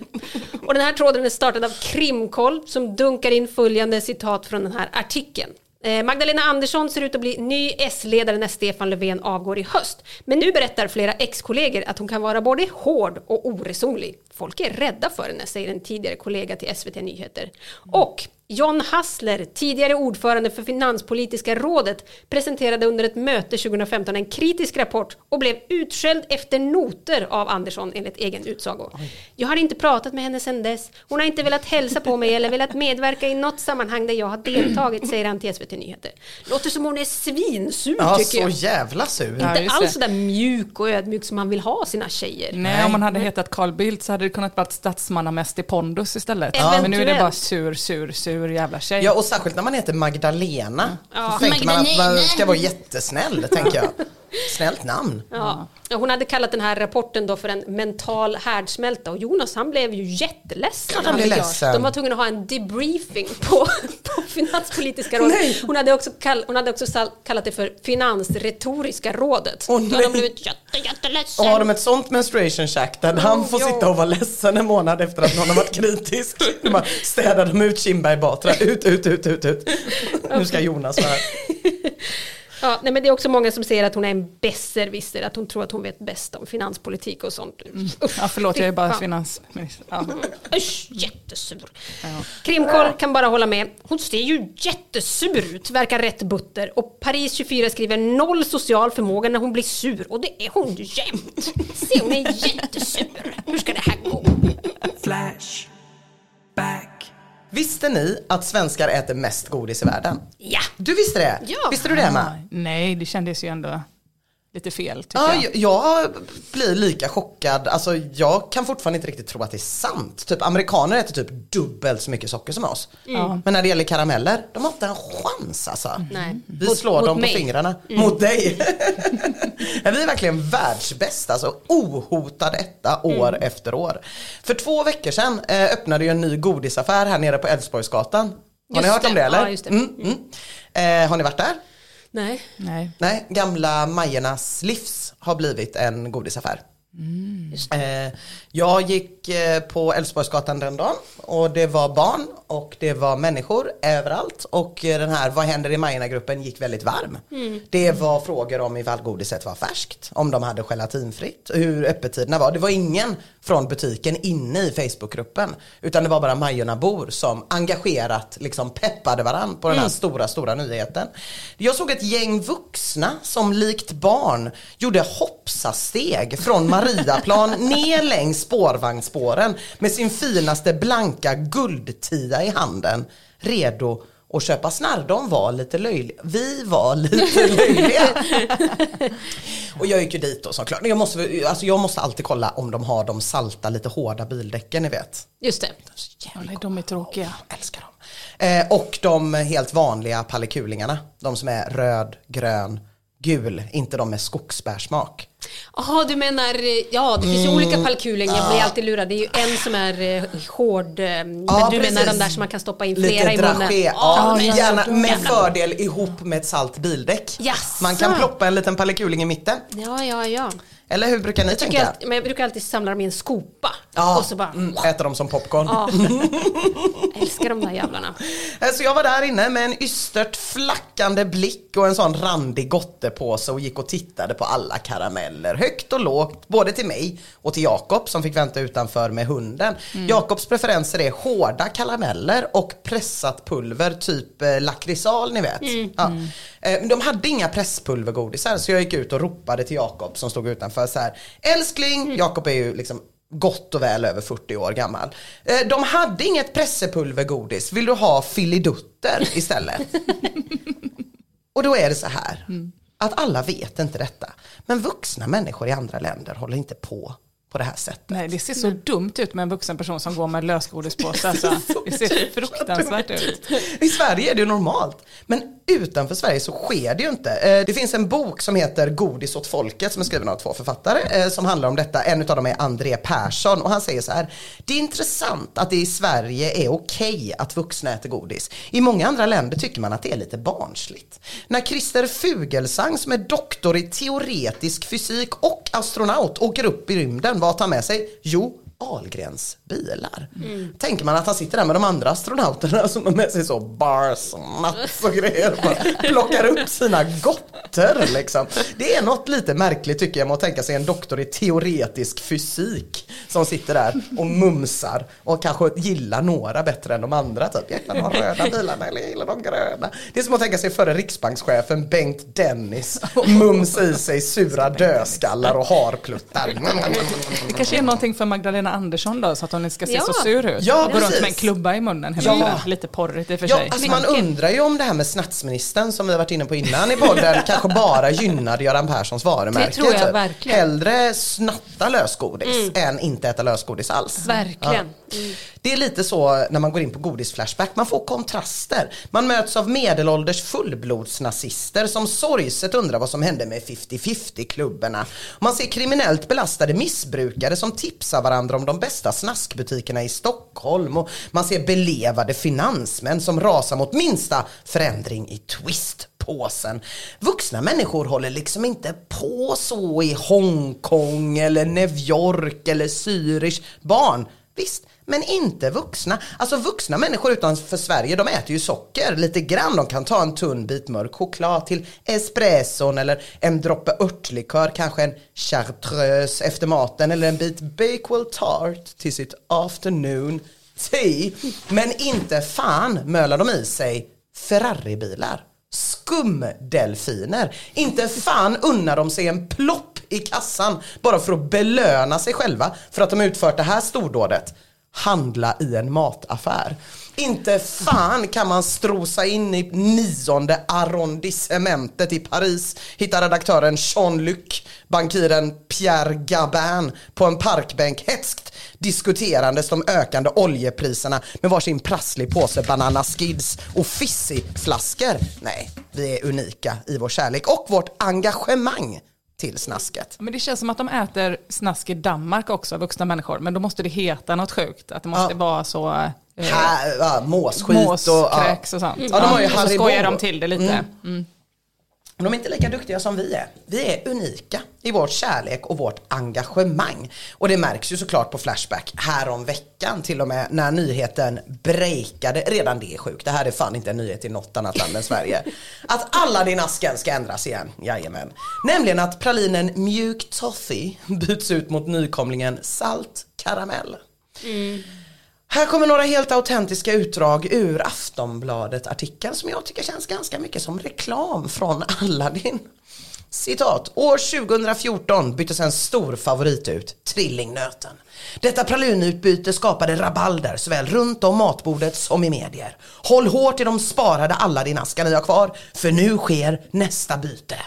Och den här tråden är startad av Krimkoll som dunkar in följande citat från den här artikeln. Eh, Magdalena Andersson ser ut att bli ny S-ledare när Stefan Löfven avgår i höst. Men nu berättar flera ex-kollegor att hon kan vara både hård och oresonlig. Folk är rädda för henne, säger en tidigare kollega till SVT Nyheter. Och John Hassler, tidigare ordförande för Finanspolitiska rådet, presenterade under ett möte 2015 en kritisk rapport och blev utskälld efter noter av Andersson enligt egen utsago. Jag har inte pratat med henne sedan dess. Hon har inte velat hälsa på mig eller velat medverka i något sammanhang där jag har deltagit, säger han till SVT Nyheter. Låter som hon är svinsur
Ja,
tycker
så
jag.
jävla sur.
Ja,
Inte
just
alls
det.
sådär mjuk och ödmjuk som man vill ha sina tjejer.
Nej, om man hade hetat Carl Bildt så hade det kunnat vara statsmannamässig pondus istället.
Ja.
Men nu är det bara
Eventuellt.
sur, sur, sur jävla tjej.
Ja och särskilt när man heter Magdalena.
Ja.
Så tänker man att man ska vara jättesnäll, tänker jag. Snällt namn.
Ja. Hon hade kallat den här rapporten då för en mental härdsmälta och Jonas han blev ju jätteledsen.
Han blev ledsen.
De var tvungna att ha en debriefing på, på Finanspolitiska rådet.
Nej.
Hon hade också, kall, hon hade också kallat det för Finansretoriska rådet.
Åh,
Då hade de blivit jätte, jätteledsen.
Och har de ett sånt menstruation shack där han får
ja.
sitta och vara ledsen en månad efter att någon har varit kritisk. De bara städar dem ut Kindberg Batra, ut, ut, ut, ut, ut. Nu ska Jonas vara här.
Ja, nej, men det är också många som säger att hon är en besserwisser, att hon tror att hon vet bäst om finanspolitik och sånt. Usch,
Ja, förlåt, jag är bara finansminister. Ja.
Usch, jättesur. Krimkoll kan bara hålla med. Hon ser ju jättesur ut, verkar rätt butter. Och Paris 24 skriver noll social förmåga när hon blir sur. Och det är hon jämt. Se, hon är jättesur. Hur ska det här gå?
Flash. Back.
Visste ni att svenskar äter mest godis i världen?
Ja,
Du visste det?
Ja.
Visste du det Emma?
Nej, det kändes ju ändå lite fel tycker
Ja,
jag.
jag, blir lika chockad. Alltså, jag kan fortfarande inte riktigt tro att det är sant. Typ amerikaner äter typ dubbelt så mycket socker som oss. Men när det gäller karameller, de har inte en chans alltså.
Nej.
Vi
Mot-
slår
mot
dem
mig.
på fingrarna. Mot dig. Vi är verkligen världsbäst alltså. Ohotad etta år efter år. För två veckor sedan eh, öppnade ju en ny godisaffär här nere på Älvsborgsgatan. Har ni
Just
hört om
det.
det eller?
Ja, just det.
Mm, mm. Eh, har ni varit där?
Nej.
Nej.
Nej, gamla Majernas livs har blivit en godisaffär. Eh, jag gick eh, på Älvsborgsgatan den dagen och det var barn och det var människor överallt och eh, den här Vad händer i Majerna-gruppen gick väldigt varm. Det var frågor om ifall godiset var färskt, om de hade gelatinfritt, hur öppettiderna var. Det var ingen från butiken inne i Facebookgruppen utan det var bara Majorna-bor som engagerat liksom peppade varann på den här stora, stora nyheten. Jag såg ett gäng vuxna som likt barn gjorde hoppsasteg från Mariaplan ner längs spårvagnsspåren med sin finaste blanka guldtia i handen redo att köpa snarr. De var lite löjliga. Vi var lite löjliga. Och jag gick ju dit då såklart. Jag måste, alltså jag måste alltid kolla om de har de salta lite hårda bildäcken ni vet.
Just det.
Jävla
nej, de är tråkiga.
jag älskar dem. Eh, och de helt vanliga pallekulingarna. De som är röd, grön, gul. Inte de med skogsbärsmak.
Jaha, du menar, eh, ja det finns ju
Mm.
olika palkuling, jag blir alltid lurad. Det är ju en som är eh, hård, eh, men du menar
precis.
den där som man kan stoppa in
Lite
flera i munnen.
dragé.
Ja, men
gärna med fördel ihop med ett salt bildäck.
Jaså?
Man kan ploppa en liten pallekuling i mitten.
Ja, ja, ja.
Eller hur brukar ni
Jag,
tänka?
alltid, men jag brukar alltid samla dem i en skopa.
Ja,
Och så bara,
mm, äta dem som popcorn.
ja. älskar de där jävlarna.
Eh, Så jag var där inne med en ystert flackande blick och en sån randig gottepåse och gick och tittade på alla karameller. Högt och lågt, både till mig och till Jakob som fick vänta utanför med hunden. Jakobs preferenser är hårda karameller och pressat pulver, typ eh, lakritsal ni vet. Ja. Eh, men de hade inga presspulvergodisar så jag gick ut och ropade till Jakob som stod utanför så här. Älskling, Jakob är ju liksom gott och väl över 40 år gammal. Eh, De hade inget pressepulvergodis, vill du ha filidutter istället? och då är det så här, att alla vet inte detta. Men vuxna människor i andra länder håller inte på på det här sättet.
Nej, det ser så dumt ut med en vuxen person som går med lösgodispåse. Alltså. Det ser fruktansvärt ut.
I Sverige är det normalt. Men utanför Sverige så sker det ju inte. Eh, Det finns en bok som heter Godis åt folket som är skriven av två författare eh, som handlar om detta. En av dem är André Persson och han säger så här. Det är intressant att det i Sverige är okej att vuxna äter godis. I många andra länder tycker man att det är lite barnsligt. När Christer Fugelsang som är doktor i teoretisk fysik och astronaut åker upp i rymden, vad tar han med sig? Jo, Ahlgrens bilar. Tänker man att han sitter där med de andra astronauterna som har med sig så bars och nuts och grejer och bara plockar upp sina gotter liksom. Det är något lite märkligt tycker jag med att tänka sig en doktor i teoretisk fysik som sitter där och mumsar och kanske gillar några bättre än de andra. Typ. Jag gillar de röda bilarna eller jag gillar de gröna. Det är som att tänka sig före riksbankschefen Bengt Dennis mumsa i sig sura dödskallar och harpluttar.
Det kanske är någonting för Magdalena Andersson då, så att hon inte ska se
Ja.
så sur ut.
Ja,
Gå runt med en klubba i munnen hela
Ja.
Lite porrigt i och för
Ja,
sig.
alltså man undrar ju om det här med snatsministern som vi har varit inne på innan i podden kanske bara gynnade Göran Perssons varumärke.
Det tror jag
typ.
verkligen.
Hellre snatta lösgodis än inte äta lösgodis alls.
Verkligen.
Det är lite så när man går in på godisflashback, man får kontraster. Man möts av medelålders fullblodsnazister som sorgset undrar vad som hände med 50-50-klubbarna. Man ser kriminellt belastade missbrukare som tipsar varandra om de bästa snaskbutikerna i Stockholm och man ser belevade finansmän som rasar mot minsta förändring i Twist-påsen. Vuxna människor håller liksom inte på så i Hongkong eller New York eller Zürich. Barn Visst, men inte vuxna. Alltså vuxna människor utanför Sverige, de äter ju socker lite grann. De kan ta en tunn bit mörk choklad till espresson eller en droppe örtlikör, kanske en chartreuse efter maten eller en bit Bakewell tart till sitt afternoon tea. Men inte fan mölar de i sig Ferraribilar. Skumdelfiner. Inte fan unnar de sig en plopp i kassan bara för att belöna sig själva för att de utfört det här stordådet. Handla i en mataffär. Inte fan kan man strosa in i nionde arrondissementet i Paris, hitta redaktören Jean-Luc, bankiren Pierre Gabin på en parkbänk hetskt diskuterandes de ökande oljepriserna med varsin prasslig påse banana skids och fizzy-flaskor. Nej, vi är unika i vår kärlek och vårt engagemang till snasket.
Men det känns som att de äter snask i Danmark också, vuxna människor. Men då måste det heta något sjukt. Att det måste
Ja.
vara så... Eh,
Här, ja, måsskit och...
Måskräks och sånt.
Ja, de har ju
och så skojar de till det lite.
Men De är inte lika duktiga som vi är. Vi är unika i vår kärlek och vårt engagemang. Och det märks ju såklart på Flashback härom veckan till och med när nyheten breakade. Redan det är sjukt. Det här är fan inte en nyhet i något annat land än Sverige. Att alla din asken ska ändras igen. Jajamän. Nämligen att pralinen mjuk toffee byts ut mot nykomlingen salt karamell. Här kommer några helt autentiska utdrag ur Aftonbladet-artikeln som jag tycker känns ganska mycket som reklam från Aladdin. Citat. År 2014 byttes en stor favorit ut, trillingnöten. Detta pralinutbyte skapade rabalder såväl runt om matbordet som i medier. Håll hårt i de sparade Aladdin-askar ni har kvar, för nu sker nästa byte.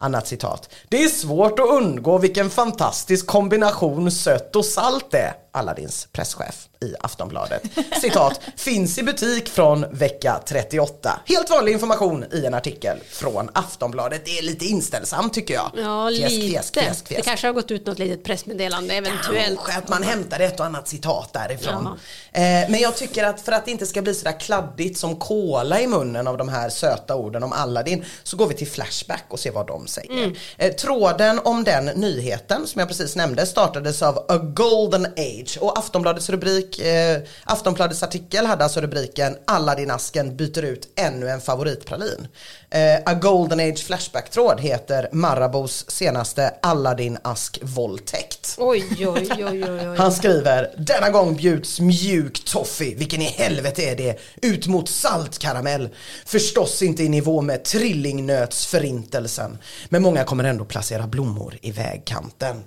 Annat citat. Det är svårt att undgå vilken fantastisk kombination sött och salt är. Aladdins presschef i Aftonbladet. Citat. Finns i butik från vecka 38. Helt vanlig information i en artikel från Aftonbladet. Det är lite inställsamt tycker jag.
Ja,
Fjäsk,
lite.
fjäsk, fjäsk,
Det kanske har gått ut något litet pressmeddelande eventuellt.
Kanske att man hämtar ett och annat citat därifrån. Eh, men jag tycker att för att det inte ska bli sådär kladdigt som kola i munnen av de här söta orden om Aladdin så går vi till Flashback och ser vad de säger. Eh, tråden om den nyheten som jag precis nämnde startades av A Golden Age och Aftonbladets rubrik, eh, Aftonbladets artikel hade alltså rubriken Aladdin-asken byter ut ännu en favoritpralin. Eh, A Golden Age Flashback-tråd heter Marabous senaste Aladdin-ask-våldtäkt.
Oj, oj, oj, oj, oj.
Han skriver, denna gång bjuds mjuk toffee, vilken i helvete är det? Ut mot saltkaramell. Förstås inte i nivå med trillingnötsförintelsen. Men många kommer ändå placera blommor i vägkanten.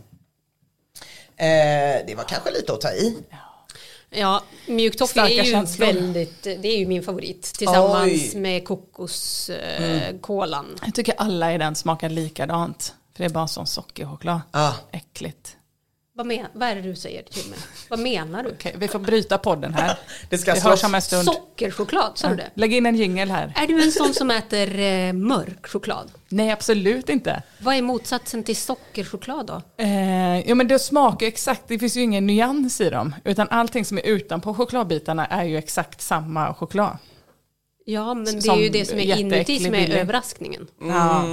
Eh, det var kanske lite att ta i.
Ja, mjuk toffee
Starka
är ju
känslor.
väldigt, det är ju min favorit tillsammans
Oj. Mm.
med kokoskolan.
Jag tycker alla i den smakar likadant. För det är bara sån sockerchoklad.
Ah.
Äckligt.
Vad, men, vad är det du säger till mig? Vad menar du?
Okej, vi får bryta podden här.
Det ska
Vi hörs om en stund.
Sockerchoklad, sa du det?
Lägg in en jingel här.
Är du en sån som äter eh, mörk choklad?
Nej, absolut inte.
Vad är motsatsen till sockerchoklad då?
Eh, ja men det smakar exakt, det finns ju ingen nyans i dem. Utan allting som är utanpå chokladbitarna är ju exakt samma choklad.
Ja, men det är ju det som är inuti som är
billig.
överraskningen.
Ja.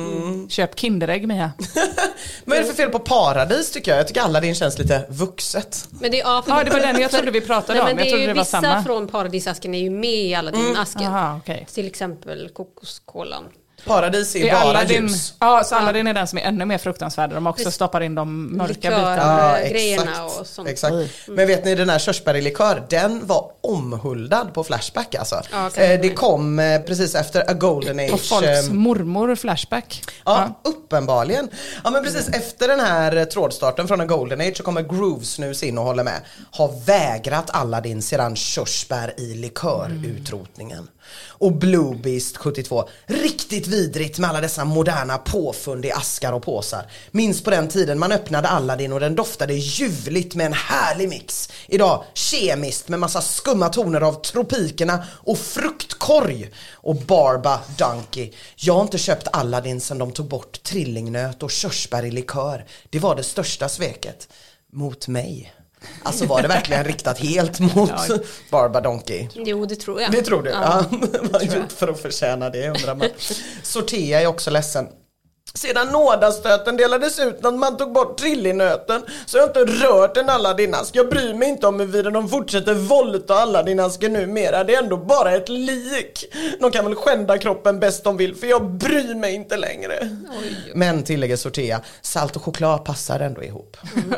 Köp Kinderägg Mia.
Vad är det för fel på paradis tycker jag? Jag tycker Aladdin känns lite vuxet.
Men det, ja, för,
Ja, det var den jag trodde vi pratade
Nej,
om.
men
Jag trodde
är
det
ju
var
vissa
samma.
från paradisasken är ju med i Aladdin-asken.
Aha, okej.
Till exempel kokoskolan.
Paradis är
Är
bara
Aladdin,
ljus.
ja, så Aladdin är den som är ännu mer fruktansvärd. De också stoppar in de mörka
Likör.
bitarna.
Ja. grejerna och sånt.
Exakt. Men vet ni den här körsbärslikör, den var omhuldad på Flashback alltså.
Ja,
eh, det kom eh, precis efter A Golden Age.
Och folks
eh,
mormor Flashback.
Ja, uppenbarligen. Ja men precis efter den här eh, trådstarten från A Golden Age så kommer Grooves nu in och håller med. Har vägrat Aladdin sedan körsbär i likör-utrotningen. Och Blue Beast 72, riktigt vidrigt med alla dessa moderna påfund i askar och påsar. Minns på den tiden man öppnade Aladdin och den doftade ljuvligt med en härlig mix. Idag kemiskt med massa skumma toner av tropikerna och fruktkorg. Och Barba Donkey. Jag har inte köpt Aladdin sedan de tog bort trillingnöt och körsbär i likör. Det var det största sveket. Mot mig. Alltså var det verkligen riktat helt mot Barba Donkey?
Jo, det tror jag.
Det tror du? Ja.
Ja.
Vad har gjort för att förtjäna det undrar man. Sortea är också ledsen. Sedan nådastöten delades ut när man tog bort trillinöten så har jag inte rört en Aladdin-ask. Jag bryr mig inte om huruvida de fortsätter våldta Aladdin-asken numera. Det är ändå bara ett lik. De kan väl skända kroppen bäst de vill för jag bryr mig inte längre. Men tillägger Sortea, salt och choklad passar ändå ihop.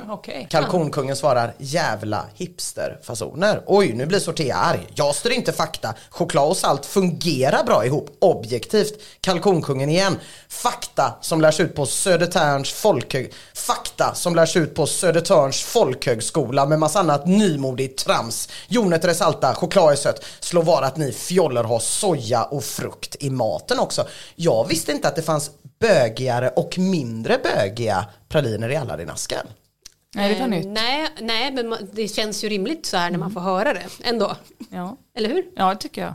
Okej.
Kalkonkungen svarar jävla hipsterfasoner. Oj, nu blir Sortea arg. Jag styr inte fakta. Choklad och salt fungerar bra ihop, objektivt. Kalkonkungen igen. Fakta som lärs ut på Södertörns folkhög... Fakta som lärs ut på Södertörns folkhögskola med massa annat nymodigt trams. Jonet är salta, choklad är sött. Slå var att ni fjoller har soja och frukt i maten också. Jag visste inte att det fanns bögigare och mindre bögiga praliner i Aladdin-asken.
Nej, det var
Eh,
nytt.
Nej, nej, men det känns ju rimligt så här när man får höra det ändå.
Ja.
Eller hur?
ja, det tycker jag.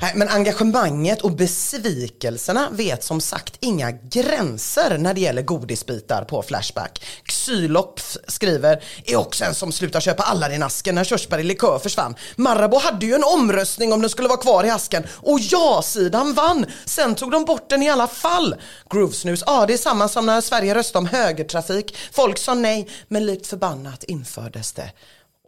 Nej, men engagemanget och besvikelserna vet som sagt inga gränser när det gäller godisbitar på Flashback. Xylops skriver, är också en som slutar köpa Aladdin-asken när körsbär i likör försvann. Marabou hade ju en omröstning om den skulle vara kvar i asken och ja-sidan vann. Sen tog de bort den i alla fall. Groovesnus, ja det är samma som när Sverige röstade om högertrafik. Folk sa nej, men likt förbannat infördes det.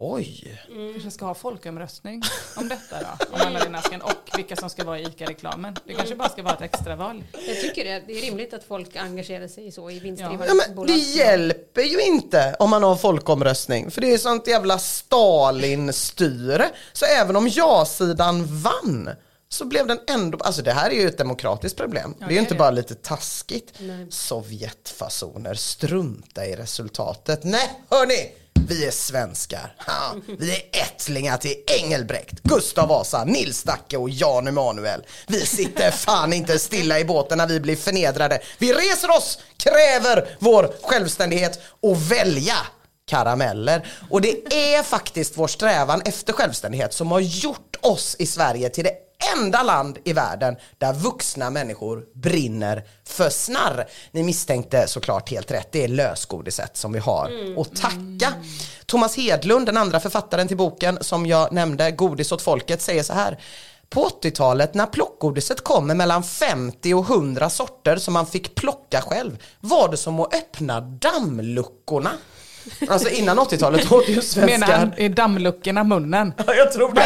Oj.
kanske ska ha folkomröstning om detta då. Om Aladdin-asken och vilka som ska vara i ICA-reklamen. Det kanske bara ska vara ett extraval.
Jag tycker det, det är rimligt att folk engagerar sig så i vinstdrivande
Ja,
bolag.
det hjälper ju inte om man har folkomröstning för det är sånt jävla Stalin-styre. Så även om ja-sidan vann så blev den ändå, alltså det här är ju ett demokratiskt problem. det är ju inte bara lite taskigt. Sovjetfasoner, strunta i resultatet. Nej, hörni! Vi är svenskar. Ha, vi är ättlingar till Engelbrekt, Gustav Vasa, Nils Dacke och Jan Emanuel. Vi sitter fan inte stilla i båten när vi blir förnedrade. Vi reser oss, kräver vår självständighet och välja karameller. Och det är faktiskt vår strävan efter självständighet som har gjort oss i Sverige till det enda land i världen där vuxna människor brinner för snarr. Ni misstänkte såklart helt rätt, det är lösgodiset som vi har att tacka. Thomas Hedlund, den andra författaren till boken som jag nämnde, Godis åt folket, säger så här. På 80-talet när plockgodiset kom med mellan 50 och 100 sorter som man fick plocka själv var det som att öppna dammluckorna. Alltså innan 80-talet åt ju
Menar
svenskar
han i dammluckorna munnen?
Ja, jag tror det.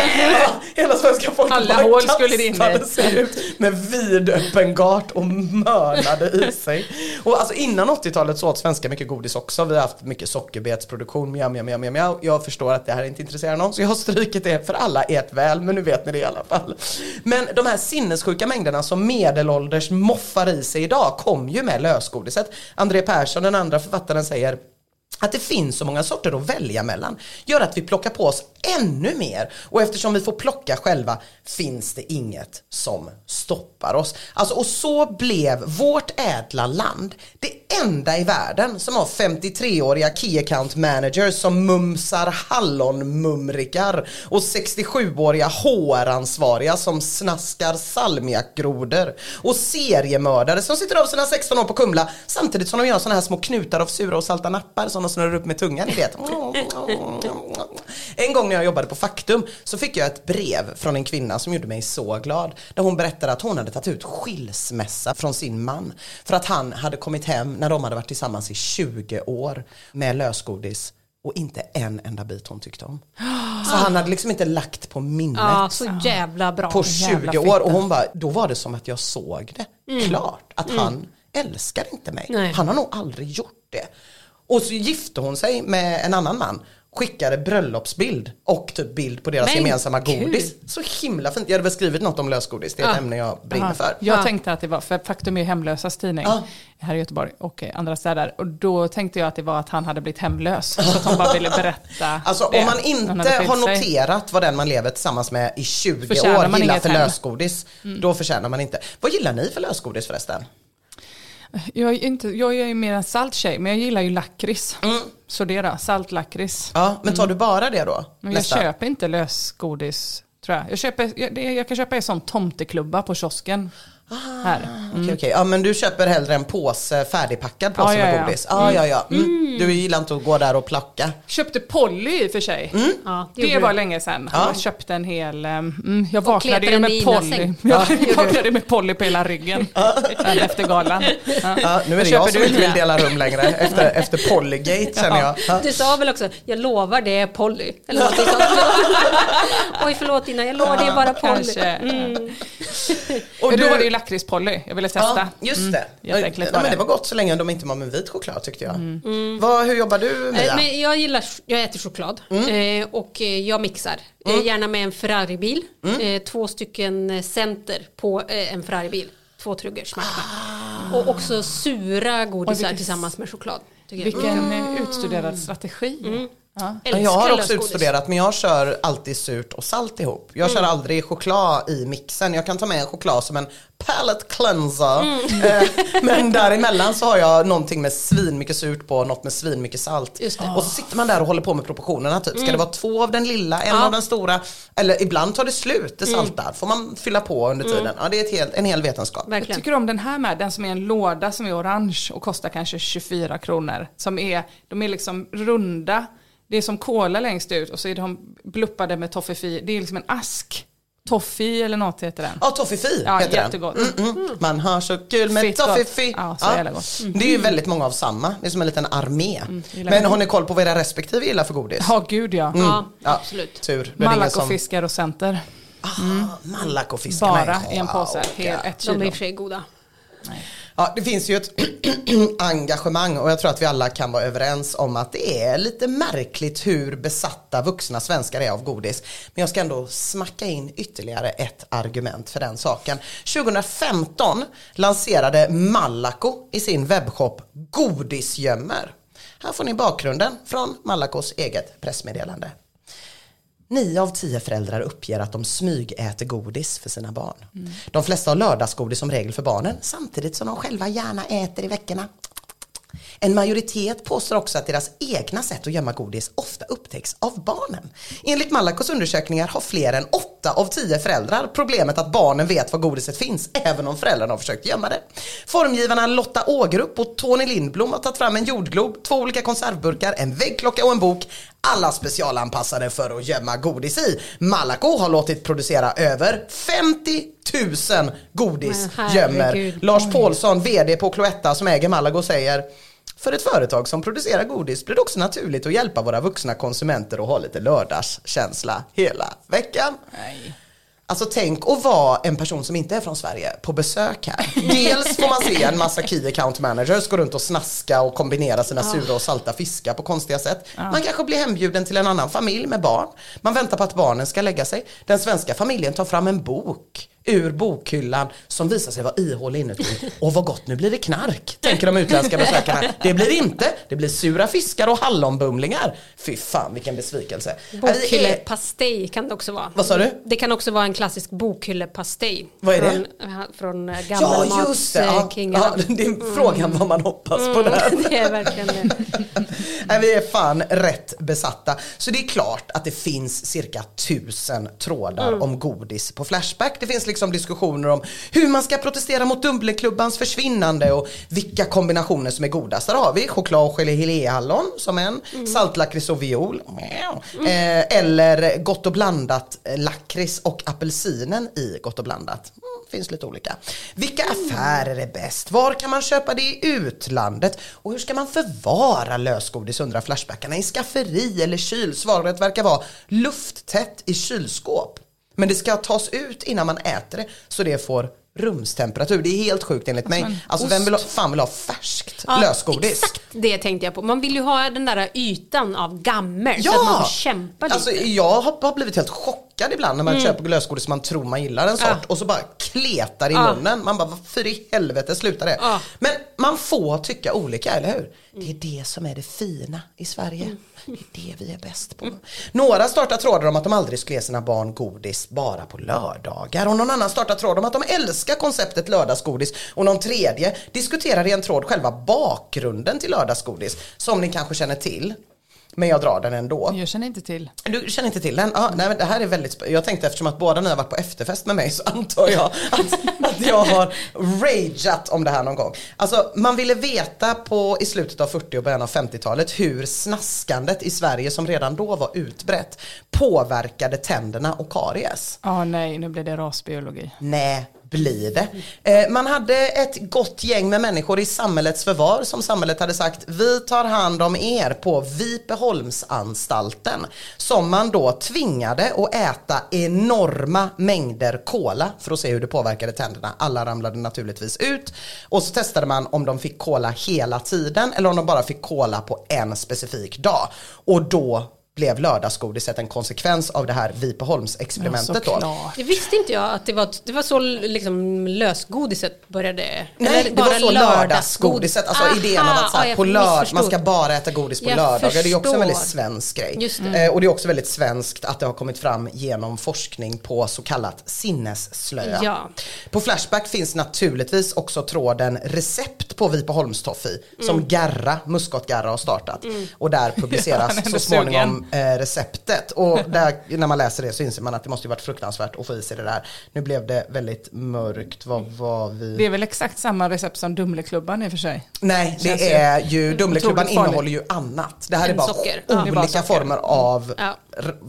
Hela svenska folket
Alla
bara
hål skulle det in
sig ut med vidöppen gart och mönade i sig. Och alltså innan 80-talet så åt svenskar mycket godis också. Vi har haft mycket sockerbetsproduktion, mjau, mjau, mjau, mjau. Jag förstår att det här inte intresserar någon så jag har strukit det för alla ert väl, men nu vet ni det i alla fall. Men de här sinnessjuka mängderna som medelålders moffar i sig idag kom ju med lösgodiset. André Persson, den andra författaren, säger att det finns så många sorter att välja mellan gör att vi plockar på oss ännu mer och eftersom vi får plocka själva finns det inget som stoppar oss. Alltså och så blev vårt ädla land det enda i världen som har 53-åriga key account managers som mumsar hallonmumrikar och 67-åriga HR-ansvariga som snaskar salmiakgrodor och seriemördare som sitter av sina 16 år på Kumla samtidigt som de gör såna här små knutar av sura och salta nappar som de snurrar upp med tungan, ni vet. En gång när jag jobbade på Faktum så fick jag ett brev från en kvinna som gjorde mig så glad. Där hon berättade att hon hade tagit ut skilsmässa från sin man. För att han hade kommit hem när de hade varit tillsammans i 20 år med lösgodis och inte en enda bit hon tyckte om. Så han hade liksom inte lagt på minnet
Ja, så jävla bra.
på
jävla
20 år och hon bara, då var det som att jag såg det klart att han älskar inte mig.
Nej.
Han har nog aldrig gjort det. Och så gifte hon sig med en annan man skickade bröllopsbild och typ bild på deras
Men
gemensamma
kul.
godis. Så himla fint. Jag hade väl skrivit något om lösgodis, det är ett
Ja.
ämne jag brinner
Ja,
för.
Jag
Ja.
tänkte att det var, för Faktum är hemlösas tidning
Ja.
här i Göteborg och eh, andra städer. Och då tänkte jag att det var att han hade blivit hemlös. Så att hon bara ville berätta
Alltså
det.
om man inte har
sig.
noterat vad den man lever tillsammans med i 20
Förtjänar
år gillar för
hem.
lösgodis, då förtjänar man inte. Vad gillar ni för lösgodis förresten?
Jag är, inte, jag är ju mer en salt tjej, men jag gillar ju lakrits.
Mm.
Så det då, saltlakrits.
Ja, men tar du bara det då?
Men jag köper inte lösgodis, tror jag. Jag, köper, jag, jag kan köpa en sån tomteklubba på kiosken. Här.
Okej, okej. Ja, men du köper hellre en påse färdigpackad påse
Ja, ja,
med
ja.
godis? Ja, ja, ja. Mm. Du gillar inte att gå där och plocka?
Köpte Polly i och för sig.
Ja, det
Det var
du.
länge sedan.
Ja.
Jag köpte en hel, um, mm, jag vaknade ju med Polly. Jag vaknade med Polly på hela ryggen efter galan. Ja.
Ja, nu är det jag
köper
som
du
inte vill dela rum längre efter, efter Polygate känner jag. Ja.
Du sa väl också, jag lovar det är Polly. Eller sånt. Oj förlåt Ina, jag lovar det är bara Polly. Mm.
Och
då
du-
var det lakritspolly jag ville testa.
Ja, just det.
Mm.
Ja, men
det.
var gott så länge de inte var med vit choklad tyckte jag. Vad, hur jobbar du Mia?
Eh, Men jag gillar, jag äter choklad eh, och eh, jag mixar. Eh, gärna med en Ferrari-bil. Eh, två stycken center på en Ferrari-bil. Två smack, smack. Och också sura godisar
vilket-
tillsammans med choklad.
Vilken utstuderad strategi. Ja.
Jag har också utstuderat men jag kör alltid surt och salt ihop. Jag kör aldrig choklad i mixen. Jag kan ta med en choklad som en palate cleanser. Eh, men däremellan så har jag någonting med svin mycket surt på något med svin mycket salt.
Just det.
Och så sitter man där och håller på med proportionerna typ. Ska det vara två av den lilla, en
Ja.
av den stora? Eller ibland tar det slut, det saltar. Får man fylla på under tiden. Ja, det är ett helt, en hel vetenskap.
Jag
Verkligen.
tycker om den här med, den som är en låda som är orange och kostar kanske 24 kronor. Som är, de är liksom runda, det är som kola längst ut och så är de bluppade med toffee Det är liksom en ask. Toffee eller något heter den.
Ja, toffifee
Ja,
heter
jättegott.
den. Mm, mm. Man har så kul med
Fett gott.
toffifee.
Ja, så jävla gott. Mm.
Det är ju väldigt många av samma. Det är som en liten armé.
gillar
Men har ni koll på vad era respektive gillar för godis?
Ja, gud ja.
Ja,
Ja,
absolut.
Tur. Ingen som...
Malakofiskar och center.
Ah, Malakofiskarna
Bara en påse,
sjuka.
hel, ett
De är i
kilo.
och för sig goda.
Ja, det finns ju ett engagemang och jag tror att vi alla kan vara överens om att det är lite märkligt hur besatta vuxna svenskar är av godis. Men jag ska ändå smacka in ytterligare ett argument för den saken. 2015 lanserade Malaco i sin webbshop Godisgömmer. Här får ni bakgrunden från Malacos eget pressmeddelande. Nio av tio föräldrar uppger att de smygäter godis för sina barn. De flesta har lördagsgodis som regel för barnen samtidigt som de själva gärna äter i veckorna. En majoritet påstår också att deras egna sätt att gömma godis ofta upptäcks av barnen. Enligt Malakos undersökningar har fler än 8 av 10 föräldrar problemet att barnen vet var godiset finns, även om föräldrarna har försökt gömma det. Formgivarna Lotta Ågerup och Tony Lindblom har tagit fram en jordglob, två olika konservburkar, en väggklocka och en bok. Alla specialanpassade för att gömma godis i. Malaco har låtit producera över 50 000 godis
Men
gömmer.
herregud.
Lars Paulsson, VD på Cloetta som äger Malago säger för ett företag som producerar godis blir det också naturligt att hjälpa våra vuxna konsumenter att ha lite lördagskänsla hela veckan. Alltså tänk att vara en person som inte är från Sverige på besök här. Dels får man se en massa key account managers gå runt och snaska och kombinera sina sura och salta fiskar på konstiga sätt. Man kanske blir hembjuden till en annan familj med barn. Man väntar på att barnen ska lägga sig. Den svenska familjen tar fram en bok ur bokhyllan som visar sig vara ihålig inuti. Och vad gott, nu blir det knark, tänker de utländska besökarna. Det blir inte, det blir sura fiskar och hallonbumlingar. Fy fan vilken besvikelse. Ja,
Bokhyllepastej kan det också vara.
Vad sa du?
Det kan också vara en klassisk bokhyllepastej.
Vad är det?
från, det? Från eh,
Ja just det, ja,
gammelmatskingen.
ja, det är frågan vad man hoppas på där.
Mm, det är verkligen det.
Nej, vi är fan rätt besatta. Så det är klart att det finns cirka tusen trådar
Mm.
om godis på Flashback. Det finns liksom diskussioner om hur man ska protestera mot Dumbleklubbans försvinnande och vilka kombinationer som är godast. Där har vi choklad och geléhallon som en,
Mm.
saltlakrits och viol, eh, eller gott och blandat lakrits och apelsinen i gott och blandat. Mm, finns lite olika. Vilka affärer är bäst? Var kan man köpa det i utlandet? Och hur ska man förvara lösgodis undrar Flashbackarna? I skafferi eller kyl? Svaret verkar vara lufttätt i kylskåp. Men det ska tas ut innan man äter det så det får rumstemperatur. Det är helt sjukt enligt mig. Alltså vem vill ha, fan vill ha färskt
Ja,
lösgodis?
Exakt det tänkte jag på. Man vill ju ha den där ytan av gammel så att man får kämpa lite.
Alltså, jag har, blivit helt chockad ibland när man
Mm.
köper lösgodis man tror man gillar en sort
Ja.
och så bara kletar i
Ja.
munnen. Man bara, varför i helvete slutar det?
Ja.
Men man får tycka olika, eller hur? Det är det som är det fina i Sverige.
Mm.
Det är det vi är bäst på. Några startar trådar om att de aldrig skulle ge sina barn godis bara på lördagar. Och någon annan startar tråd om att de älskar konceptet lördagsgodis. Och någon tredje diskuterar i en tråd själva bakgrunden till lördagsgodis. Som ni kanske känner till. Men jag drar den ändå.
Jag känner inte till.
Du känner inte till den? Ja, nej, men det här är väldigt Jag tänkte eftersom att båda ni har varit på efterfest med mig så antar jag att, att jag har rageat om det här någon gång. Alltså man ville veta på i slutet av 40 och början av 50-talet hur snaskandet i Sverige som redan då var utbrett påverkade tänderna och karies.
Ja, nej, nu blir det rasbiologi.
Nej, blir det. Eh, man hade ett gott gäng med människor i samhällets förvar som samhället hade sagt vi tar hand om er på Vipeholmsanstalten som man då tvingade att äta enorma mängder kola för att se hur det påverkade tänderna. Alla ramlade naturligtvis ut och så testade man om de fick kola hela tiden eller om de bara fick kola på en specifik dag och då blev lördagsgodiset en konsekvens av det här Vipeholmsexperimentet då.
Det visste inte jag att det var, det var så liksom lösgodiset började.
Nej,
Eller
det var så lördagsgodiset, alltså
Aha,
idén om att så
ja,
här,
jag
på lörd, man ska bara äta godis på
Jag
lördagar. Det är också en väldigt svensk grej.
Just det.
Eh, och det är också väldigt svenskt att det har kommit fram genom forskning på så kallat sinnesslöja.
Ja.
På Flashback finns naturligtvis också tråden recept på Vipeholmstoffee som
Mm.
Garra, Muskotgarra har startat.
Mm.
Och där
Ja,
publiceras så
ändå
eh, receptet. Och där, när man läser det så inser man att det måste ju varit fruktansvärt att få i sig det där. Nu blev det väldigt mörkt, vad var vi?
Det är väl exakt samma recept som Dumleklubban i och för sig.
Nej,
Känns
det är ju, Dumleklubban innehåller ju annat. Det här är bara
socker. Ja.
Det
olika
socker.
former av
Ja.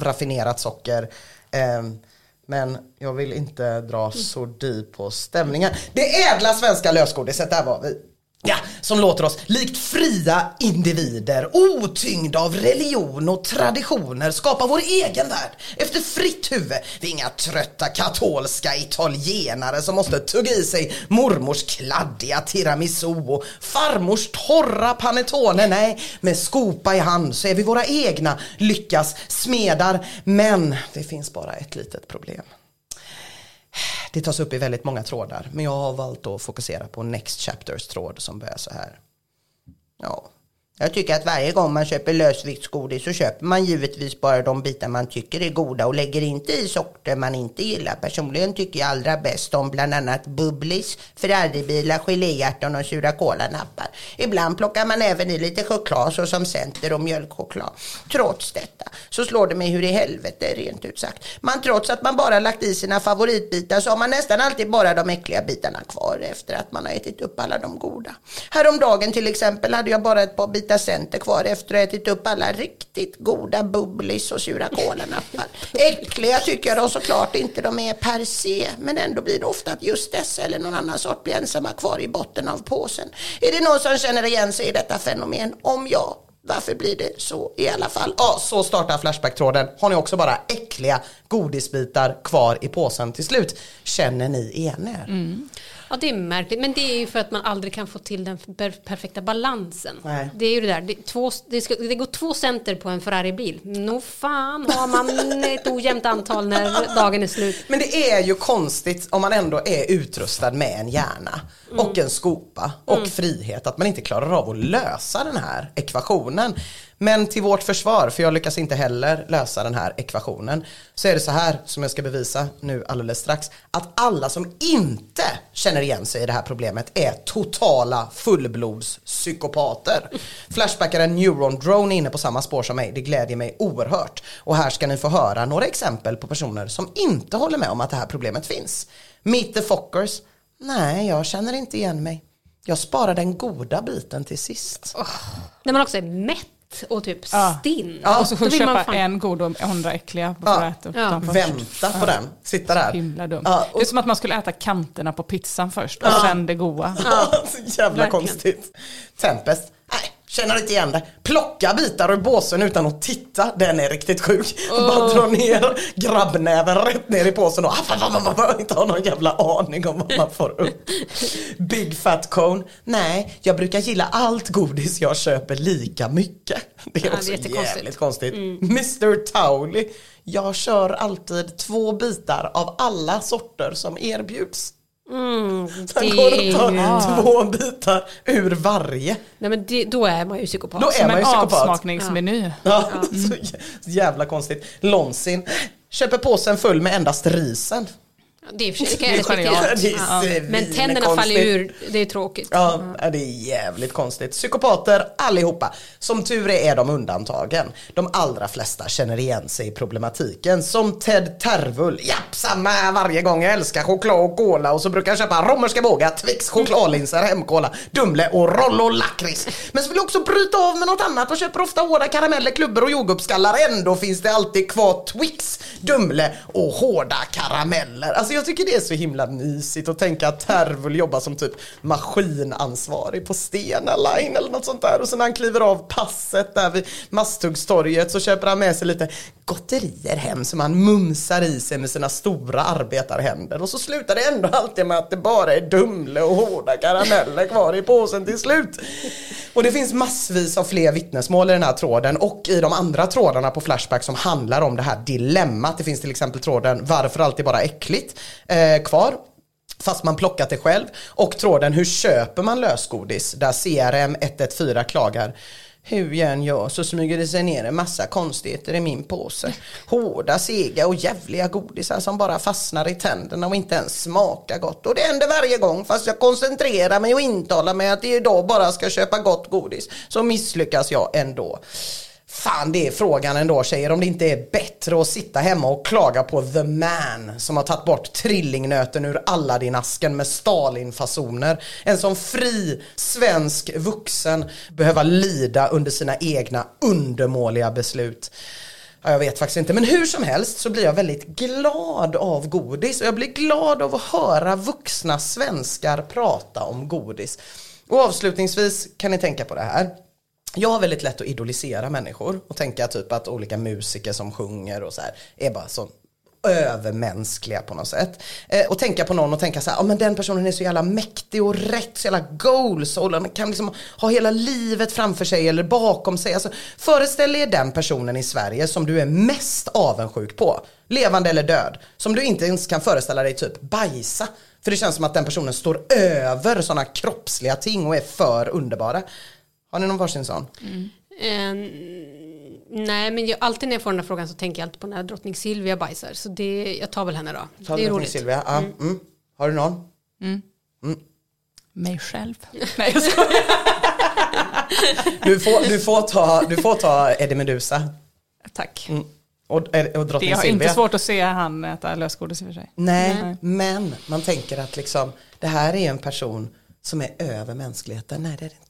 raffinerat socker. Ehm, men jag vill inte dra så på stämningen. Det ädla svenska lösgodiset, där var vi. Ja, som låter oss likt fria individer, otyngda av religion och traditioner, skapa vår egen värld efter fritt huvud. Vi är inga trötta katolska italienare som måste tugga i sig mormors kladdiga tiramisu och farmors torra panettone. Nej, med skopa i hand så är vi våra egna lyckas smedar. Men det finns bara ett litet problem. Det tas upp i väldigt många trådar, men jag har valt att fokusera på Next Chapters tråd som börjar så här. Ja,
jag tycker att varje gång man köper lösviktsgodis så köper man givetvis bara de bitar man tycker är goda och lägger inte i sorter man inte gillar. Personligen tycker jag allra bäst om bland annat bubblis, Ferraribilar, geléhjärtan och sura kolanappar. Ibland plockar man även i lite choklad såsom Center och mjölkchoklad. Trots detta så slår det mig hur i helvete rent ut sagt. Man trots att man bara lagt i sina favoritbitar så har man nästan alltid bara de äckliga bitarna kvar efter att man har ätit upp alla de goda. Häromdagen till exempel hade jag bara ett par bitar Center kvar efter att ha ätit upp alla riktigt goda bubblis och sura kolanappar. Äckliga tycker jag de såklart inte de är per se, men ändå blir det ofta att just dessa eller någon annan sort blir ensamma kvar i botten av påsen. Är det någon som känner igen sig i detta fenomen? Om ja, varför blir det så i alla fall?
Ja, så startar Flashback-tråden. Har ni också bara äckliga godisbitar kvar i påsen till slut? Känner ni igen er?
Ja, det är märkligt. Men det är ju för att man aldrig kan få till den per perfekta balansen.
Nej.
Det är ju det där. Det, två, det, ska, det går två center på en Ferrari-bil. Nå fan har man ett ojämnt antal när dagen är slut.
Men det är ju konstigt om man ändå är utrustad med en hjärna och en skopa och frihet att man inte klarar av att lösa den här ekvationen. Men till vårt försvar, för jag lyckas inte heller lösa den här ekvationen, så är det så här som jag ska bevisa nu alldeles strax, att alla som inte känner igen sig i det här problemet är totala fullblodspsykopater. Flashbackaren Neuron Drone är inne på samma spår som mig, det glädjer mig oerhört. Och här ska ni få höra några exempel på personer som inte håller med om att det här problemet finns. Meet the Fockers. Nej, jag känner inte igen mig. Jag sparar den goda biten till sist.
När man också är mätt och typ
Ja.
stinn.
Ja,
och så får köpa
fan-
en god och hundra äckliga
Ja.
att äta upp
Ja.
Vänta på den, sitta där.
Himla dumt.
Ja, och-
Det är som att man skulle äta kanterna på pizzan först och sen det goda.
så jävla
verkligen.
konstigt. Tempest. Känner inte igen det. Plocka bitar ur båsen utan att titta. Den är riktigt sjuk. Bara dra ner grabbnäven rätt ner i påsen och inte ha någon jävla aning om vad man får upp. Big fat cone. Nej, jag brukar gilla allt godis jag köper lika mycket. Det är
Ja, det är
också jävligt konstigt. Mr Towley. Jag kör alltid två bitar av alla sorter som erbjuds.
Mm, det
Han går och tar
ju...
två bitar ur varje.
Nej, men det, då är man ju psykopat.
Då är
Som
man ju psykopat.
avsmakningsmeny.
Ja, så jä- jävla konstigt. Lonsin köper påsen full med endast risen.
Det är för sig- det kan jag respektera. Ja. Men tänderna faller ur, det är tråkigt.
Ja, det är jävligt konstigt. Psykopater allihopa. Som tur är är de undantagen. De allra flesta känner igen sig i problematiken. Som Ted Tervull. Japp, samma varje gång. Jag älskar choklad och cola och så brukar jag köpa romerska bågar, Twix, chokladlinser, hemkola, Dumle och Rollo lakrits. Men så vill jag också bryta av med något annat och köper ofta hårda karameller, klubbor och jordgubbsskallar. Ändå finns det alltid kvar Twix, Dumle och hårda karameller. Alltså Alltså, jag tycker det är så himla mysigt att tänka att Tervull jobbar som typ maskinansvarig på Stena Line eller något sånt där. Och sen när han kliver av passet där vid Masthuggstorget så köper han med sig lite gotterier hem som han mumsar i sig med sina stora arbetarhänder. Och så slutar det ändå alltid med att det bara är Dumle och hårda karameller kvar i påsen till slut. Och det finns massvis av fler vittnesmål i den här tråden och i de andra trådarna på Flashback som handlar om det här dilemmat. Det finns till exempel tråden varför alltid bara äckligt eh, kvar. Fast man plockat det själv. Och tråden hur köper man lösgodis? Där CRM 114 klagar. Hur jag än gör så smyger det sig ner en massa konstigheter i min påse. Hårda, sega och jävliga godisar som bara fastnar i tänderna och inte ens smakar gott. Och det händer varje gång fast jag koncentrerar mig och intalar mig att jag idag bara ska köpa gott godis. Så misslyckas jag ändå. Fan det är frågan ändå tjejer om det inte är bättre att sitta hemma och klaga på the man som har tagit bort trillingnöten ur Aladdin-asken med Stalin-fasoner. En som fri svensk vuxen behöva lida under sina egna undermåliga beslut. Ja, jag vet faktiskt inte, men hur som helst så blir jag väldigt glad av godis och jag blir glad av att höra vuxna svenskar prata om godis. Och avslutningsvis kan ni tänka på det här. Jag har väldigt lätt att idolisera människor och tänka typ att olika musiker som sjunger och så här är bara så övermänskliga på något sätt. Eh, och tänka på någon och tänka så här, ja men den personen är så jävla mäktig och rätt, så jävla goals och kan liksom ha hela livet framför sig eller bakom sig. Alltså, föreställ er den personen i Sverige som du är mest avundsjuk på, levande eller död, som du inte ens kan föreställa dig typ bajsa. För det känns som att den personen står över sådana kroppsliga ting och är för underbara. Har ni någon varsin sån?
Eh, nej, men jag, alltid när jag får den här frågan så tänker jag alltid på när drottning Silvia bajsar. Så det, jag tar väl henne då.
Ta
det är roligt.
Silvia. Ja, mm. Har du någon?
Mig själv. Nej jag skojar.
Du får, du får, ta, du får ta Eddie Meduza
Tack.
och, och drottning
Det har
Silvia.
inte svårt att se han äta lösgodis i och för sig.
Nej,
Nej.
men man tänker att liksom, det här är en person som är över mänskligheten. Nej, det är det inte.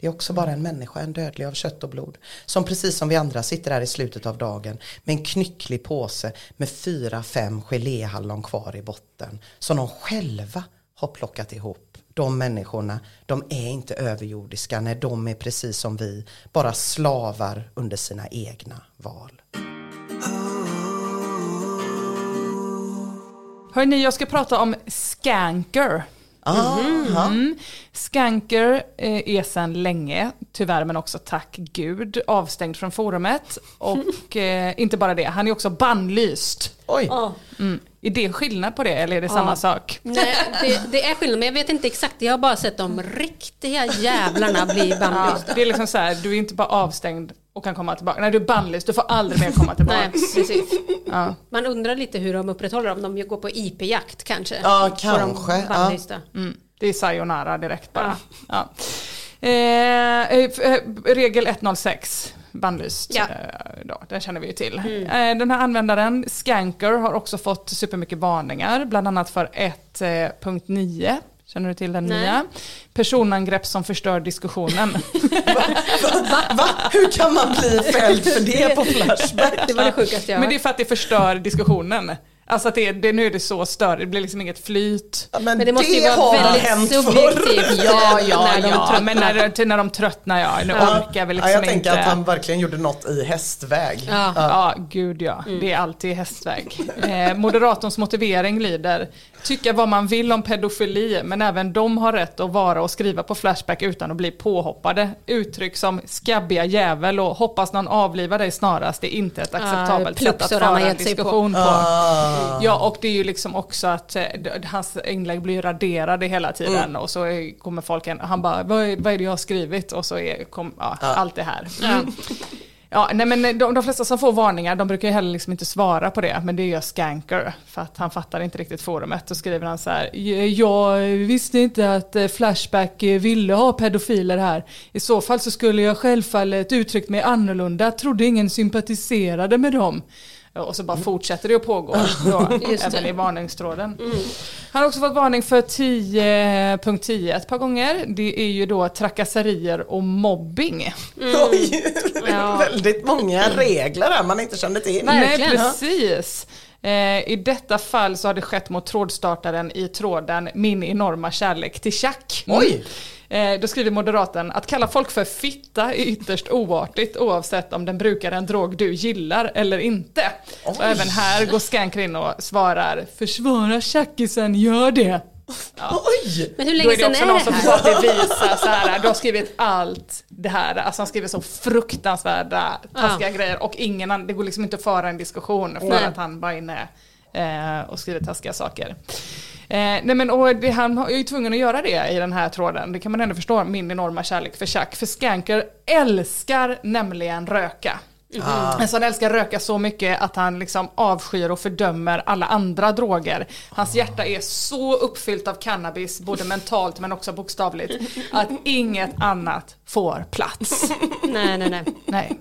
Det är också bara en människa, en dödlig av kött och blod. Som precis som vi andra sitter här i slutet av dagen med en knycklig påse med fyra, fem geléhallon kvar i botten. Som de själva har plockat ihop. De människorna, de är inte överjordiska. när de är precis som vi. Bara slavar under sina egna val.
Hörni, jag ska prata om Skanker. Mm. Skanker eh, är sedan länge, tyvärr men också tack gud, avstängd från forumet. Och eh, inte bara det, han är också bannlyst.
Oj.
Ja.
Mm. Är det skillnad på det eller är det samma sak?
Nej, det, det är skillnad, men jag vet inte exakt. Jag har bara sett de riktiga jävlarna bli
Ja,
bannlysta.
det är liksom så här, du är inte bara avstängd och kan komma tillbaka. Nej, du är bannlyst, du får aldrig mer komma tillbaka.
Nej, precis.
Ja.
Man undrar lite hur de upprätthåller om de går på IP-jakt kanske.
Ja, kanske, ja.
Mm, det är sayonara direkt bara. Ja. Eh, eh, eh, regel 106, bannlyst.
Ja.
Eh, då, den känner vi ju till. Eh, den här användaren, Skanker, har också fått supermycket varningar, bland annat för 1.9. Känner du till den
Nej.
nya? Personangrepp som förstör diskussionen.
Va? Hur kan man bli fälld för det på Flashback?
Det var det sjukaste jag
Men det är för att det förstör diskussionen. Alltså att det, det, nu är det så större, det blir liksom inget flyt.
Ja, men,
Men det måste ju vara väldigt
hänt
subjektivt.
Ja, ja,
när de
ja.
tröttnar.
men när, när de tröttnar ja. Nu
Ja.
orkar vi
ja,
liksom
jag tänker
inte.
att han verkligen gjorde något i hästväg.
Ja.
Ja, gud ja. Det är alltid hästväg. Eh, moderatorns motivering lyder, tycka vad man vill om pedofili, men även de har rätt att vara och skriva på Flashback utan att bli påhoppade. Uttryck som skabbiga jävel och hoppas någon avlivar dig snarast är inte ett acceptabelt sätt att föra en
sig på.
diskussion på.
Ah.
Ja, och det är ju liksom också att eh, hans inlägg blir raderade hela tiden och så kommer folk en, han bara, vad är, vad är det jag har skrivit? Och så är kom, ja, allt det här. Mm. Ja, nej men de, de flesta som får varningar, de brukar ju heller liksom inte svara på det, men det gör Skanker, för att han fattar inte riktigt forumet. Då skriver han så här, jag visste inte att eh, Flashback eh, ville ha pedofiler här. I så fall så skulle jag självfallet uttryckt mig annorlunda, trodde ingen sympatiserade med dem. Och så bara fortsätter det att pågå, då,
Just
även
det.
i varningstråden. Han har också fått varning för 10.10 ett par gånger. Det är ju då trakasserier och mobbing.
Oj,
Ja.
väldigt många regler här man inte kände till.
Nej,
Verkligen.
precis. Eh, I detta fall så har det skett mot trådstartaren i tråden Min enorma kärlek till Chuck.
Oj.
Eh, då skriver moderaten att kalla folk för fitta är ytterst oartigt oavsett om den brukar en drog du gillar eller inte. Och även här går Skanker in och svarar försvara tjackisen, gör det.
Oj!
Men hur
Då
länge
är det
sedan
också
är
någon
det
som
här?
får att bevisa så här, du har skrivit allt det här, alltså han skriver så fruktansvärda taskiga grejer och ingen annan, det går liksom inte att föra en diskussion för
Nej.
att han bara är inne eh, och skriver taskiga saker. Eh, nej men och det, han är ju tvungen att göra det i den här tråden, det kan man ändå förstå, min enorma kärlek för Chuck, för Skanker älskar nämligen röka. Alltså han älskar röka så mycket att han liksom avskyr och fördömer alla andra droger. Hans hjärta är så uppfyllt av cannabis, både mentalt men också bokstavligt, att inget annat får plats.
Nej, nej, nej.
Nej.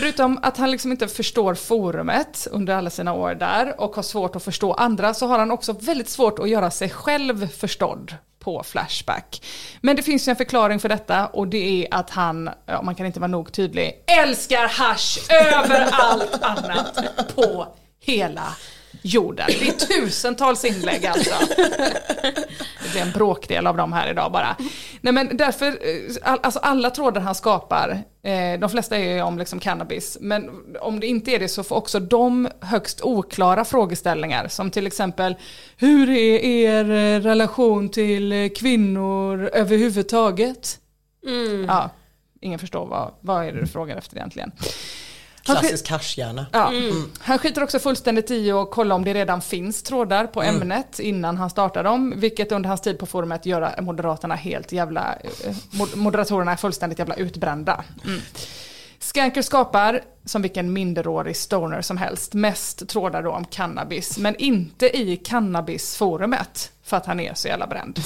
Förutom att han liksom inte förstår forumet under alla sina år där och har svårt att förstå andra så har han också väldigt svårt att göra sig själv förstådd på Flashback. Men det finns ju en förklaring för detta och det är att han, ja, man kan inte vara nog tydlig, älskar hash över allt annat på hela jorden. Det är tusentals inlägg alltså. Det blir en bråkdel av dem här idag bara. Nej men därför, eh, all, alltså alla trådar han skapar, eh, de flesta är ju om liksom cannabis, men om det inte är det så får också de högst oklara frågeställningar som till exempel hur är er relation till kvinnor överhuvudtaget? Ja, ingen förstår vad, vad är det du frågar efter egentligen.
Klassisk haschhjärna.
Ja. Han skiter också fullständigt i att kolla om det redan finns trådar på ämnet innan han startar dem, vilket under hans tid på forumet gör moderaterna helt jävla, eh, mod- moderatorerna är fullständigt jävla utbrända. Mm. Skanker skapar, som vilken minderårig stoner som helst, mest trådar då om cannabis, men inte i cannabisforumet, för att han är så jävla bränd.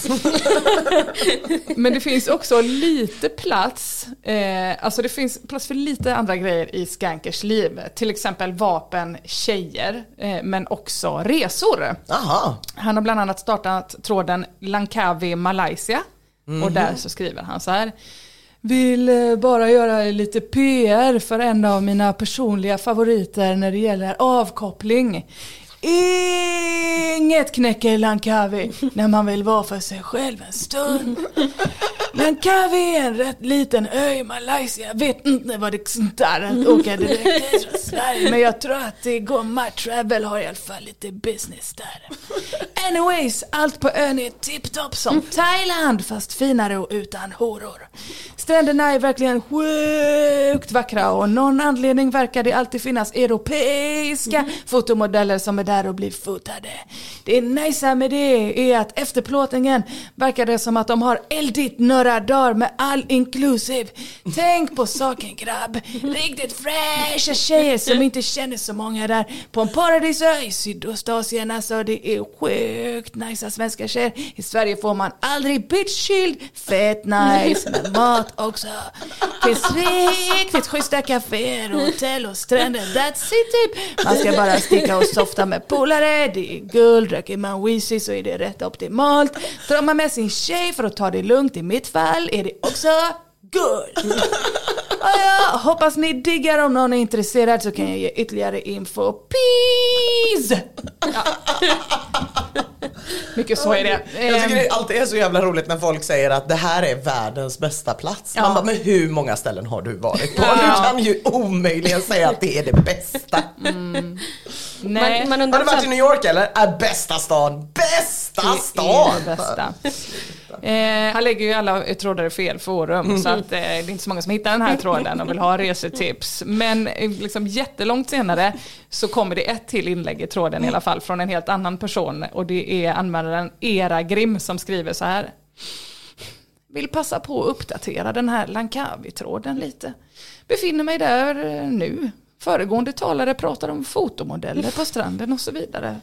Men det finns också lite plats, eh, alltså det finns plats för lite andra grejer i Skankers liv. Till exempel vapen, tjejer, eh, men också resor.
Aha.
Han har bland annat startat tråden Langkawi Malaysia. Och där så skriver han så här. Vill eh, bara göra lite PR för en av mina personliga favoriter när det gäller avkoppling. Inget knäcker Lankavi när man vill vara för sig själv en stund. Langkawi är en rätt liten ö i Malaysia. Jag vet inte vad det är där att åka direkt från Sverige. Men jag tror att det går. My Travel har i alla fall lite business där. Anyways, allt på ön är tipptopp som Thailand fast finare och utan horor. Stränderna är verkligen sjukt vackra och av någon anledning verkar det alltid finnas europeiska fotomodeller som är där och blir fotade. Det nice med det är att efter plåtningen verkar det som att de har eldigt några dagar med all inclusive. Tänk på saken grabb. Riktigt fräscha tjejer som inte känner så många där på en paradisö i Sydostasien. Alltså det är sjukt nice svenska tjejer. I Sverige får man aldrig bitchchild. Fett nice med mat också. Finns riktigt schyssta kaféer, hotell och stränder. That's it typ. Man ska bara sticka och softa med polare. Det är guld. Röker man Weezy så är det rätt optimalt. Drar man med sin tjej för att ta det lugnt. I mitt fall är det också guld. Ja, hoppas ni diggar om någon är intresserad så kan jag ge ytterligare info. Peace! Ja. Mycket så är det.
Jag tycker
Ehm,
det alltid är så jävla roligt när folk säger att det här är världens bästa plats. Man
Ja.
bara, men hur många ställen har du varit på?
Ja.
Du kan ju omöjligen säga att det är det bästa.
Nej.
Man, man
Har
undrar
du varit i New York eller? Är bästa stan, bästa
Det
stan!
är det bästa. Eh, han lägger ju alla trådar i fel forum så att eh, det är inte så många som hittar den här tråden och vill ha resetips. Men eh, liksom jättelångt senare så kommer det ett till inlägg i tråden i alla fall från en helt annan person och det är användaren Era Grim som skriver så här. Vill passa på att uppdatera den här Langkawi-tråden lite. Befinner mig där nu. Föregående talare pratar om fotomodeller på stranden och så vidare.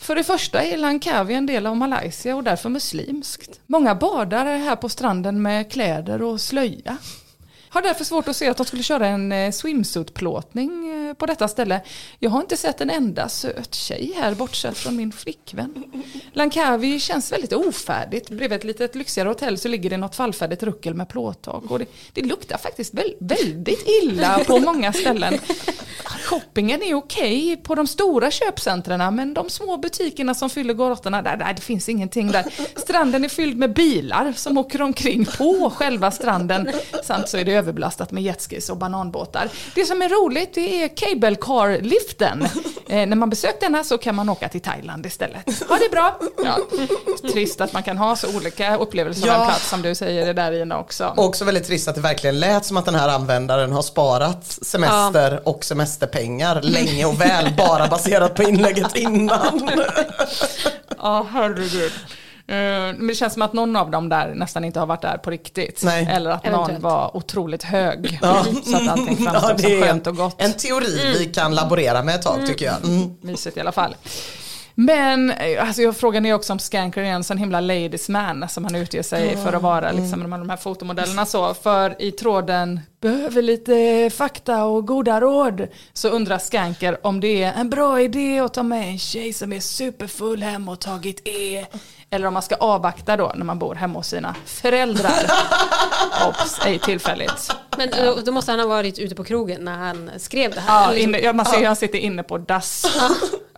För det första är Langkawi en del av Malaysia och därför muslimskt. Många badar här på stranden med kläder och slöja. Har därför svårt att se att de skulle köra en eh, swimsuitplåtning eh, på detta ställe. Jag har inte sett en enda söt tjej här bortsett från min flickvän. Lankavi känns väldigt ofärdigt. Bredvid ett litet lyxigare hotell så ligger det något fallfärdigt ruckel med plåttak. Och det, det luktar faktiskt väl, väldigt illa på många ställen. Shoppingen är okej på de stora köpcentren men de små butikerna som fyller gatorna, där, där det finns ingenting där. Stranden är fylld med bilar som åker omkring på själva stranden. Samt så är det överbelastat med jetskis och bananbåtar. Det som är roligt det är cable car-liften. Eh, när man besökt denna så kan man åka till Thailand istället. Ha det bra! Ja. Trist att man kan ha så olika upplevelser av
Ja.
en plats som du säger det där Ina också.
Också väldigt trist att det verkligen lät som att den här användaren har sparat semester och semesterpengar länge och väl bara baserat på inlägget innan.
Ja, herregud. Eh, Men det känns som att någon av dem där nästan inte har varit där på riktigt.
Nej.
Eller att någon
Eventuellt.
var otroligt hög.
Ja.
Så att allting
Ja,
framstod
det
som
är
skönt och gott.
En teori vi kan laborera med ett tag tycker jag. Mm.
Mysigt i alla fall. Men eh, alltså, jag frågan är också om Skanker är en sån himla ladies man som han utger sig för att vara, liksom, de, här, de här fotomodellerna så. För i tråden behöver lite fakta och goda råd så undrar Skanker om det är en bra idé att ta med en tjej som är superfull hem och tagit E. Eller om man ska avvakta då när man bor hemma hos sina föräldrar. Ops, ej tillfälligt.
men då, då måste han ha varit ute på krogen när han skrev det här.
Ja, inne, ja, man ser hur han sitter inne på dass.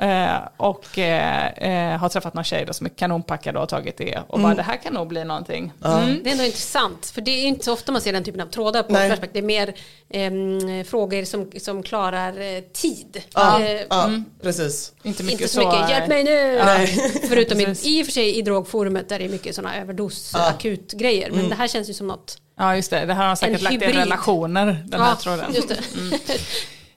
Eh, och eh, eh, har träffat någon tjej då som är kanonpackad och har tagit det. Och bara det här kan nog bli någonting. Mm.
Det är ändå intressant, för det är inte så ofta man ser den typen av trådar på
Nej.
Flashback. Det är mer ehm, frågor som, som klarar eh, tid.
Ja,
Eh,
ja, precis.
Inte mycket
Inte så mycket,
eh,
hjälp mig nu! Förutom i, i och för sig i drogforumet där det är mycket sådana överdos, akut grejer. Men det här känns ju som något
Ja just det, det här har han säkert
En
lagt i
hybrid.
relationer den här tråden.
just det.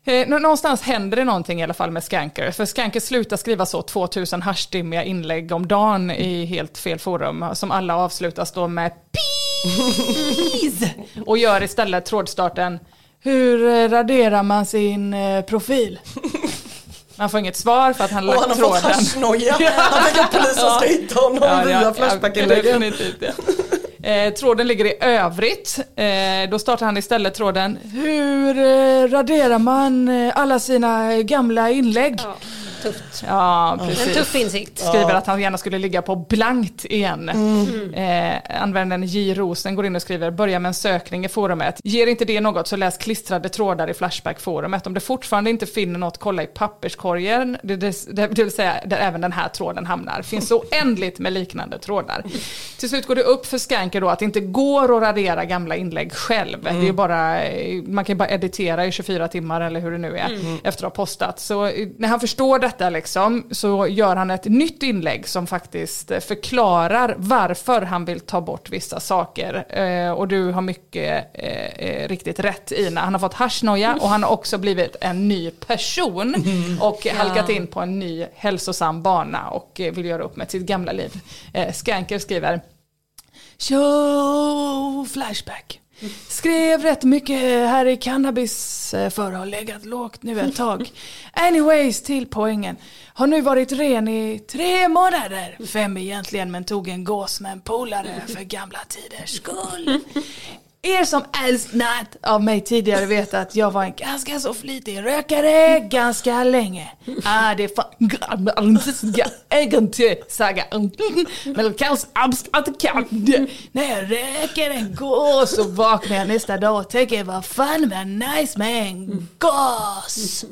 Eh, nå- någonstans händer det någonting i alla fall med Skanker. För Skanker slutar skriva så 2000 haschdimmiga inlägg om dagen i helt fel forum. Som alla avslutas då med peace. Och gör istället trådstarten Hur eh, raderar man sin eh, profil? Man får inget svar för att han
Och
lagt
han har fått
tråden.
haschnoja. Han tänker att polisen ska hitta honom via Flashback-inläggen.
definitivt, ja. Eh, tråden ligger i övrigt. Eh, då startar han istället tråden Hur eh, raderar man eh, alla sina gamla inlägg?
Ja, tufft.
Ja, precis.
En tuff insikt.
Skriver att han gärna skulle ligga på blankt igen.
Mm.
Eh, användaren J. Rosen går in och skriver, börja med en sökning i forumet. Ger inte det något så läs klistrade trådar i Flashback-forumet. Om det fortfarande inte finner något, kolla i papperskorgen, det, det, det vill säga där även den här tråden hamnar. Finns oändligt med liknande trådar. Till slut går det upp för Skanker då att det inte går att radera gamla inlägg själv. Det är ju bara, eh, man kan bara editera i 24 timmar eller hur det nu är
Mm.
efter att ha postat. Så eh, när han förstår detta liksom, så gör han ett nytt inlägg som faktiskt förklarar varför han vill ta bort vissa saker. Eh, och du har mycket eh, eh, riktigt rätt Ina. Han har fått haschnoja och han har också blivit en ny person och halkat in på en ny hälsosam bana och eh, vill göra upp med sitt gamla liv. Eh, Skanker skriver Show Flashback. Skrev rätt mycket här i cannabis eh, för att ha legat lågt nu ett tag. Anyways, till poängen. Har nu varit ren i tre månader. Fem egentligen, men tog en gås med en polare för gamla tiders skull. Er som älskat av mig tidigare vet att jag var en ganska så flitig rökare ganska länge. Ah, det är fan saga. Men kanske När jag röker en gås så vaknar jag nästa dag och tänker vad fan var nice med en gås.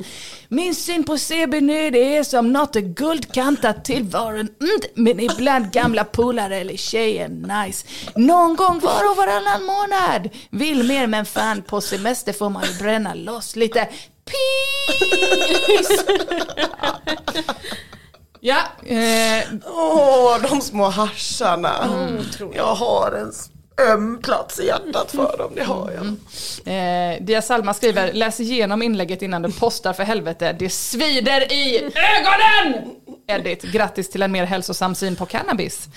Min syn på CB nu det är som något guldkantat tillvaron. Mm, men ibland gamla polare eller tjejer nice. Någon gång var och varannan månad. Vill mer men fan på semester får man ju bränna loss lite. Peace! Ja, eh,
Åh, de små hascharna.
Mm,
jag har en öm plats i hjärtat för dem, det har jag.
Eh, Dia Salma skriver, läs igenom inlägget innan du postar för helvete. Det svider i ögonen! Edit, grattis till en mer hälsosam syn på cannabis.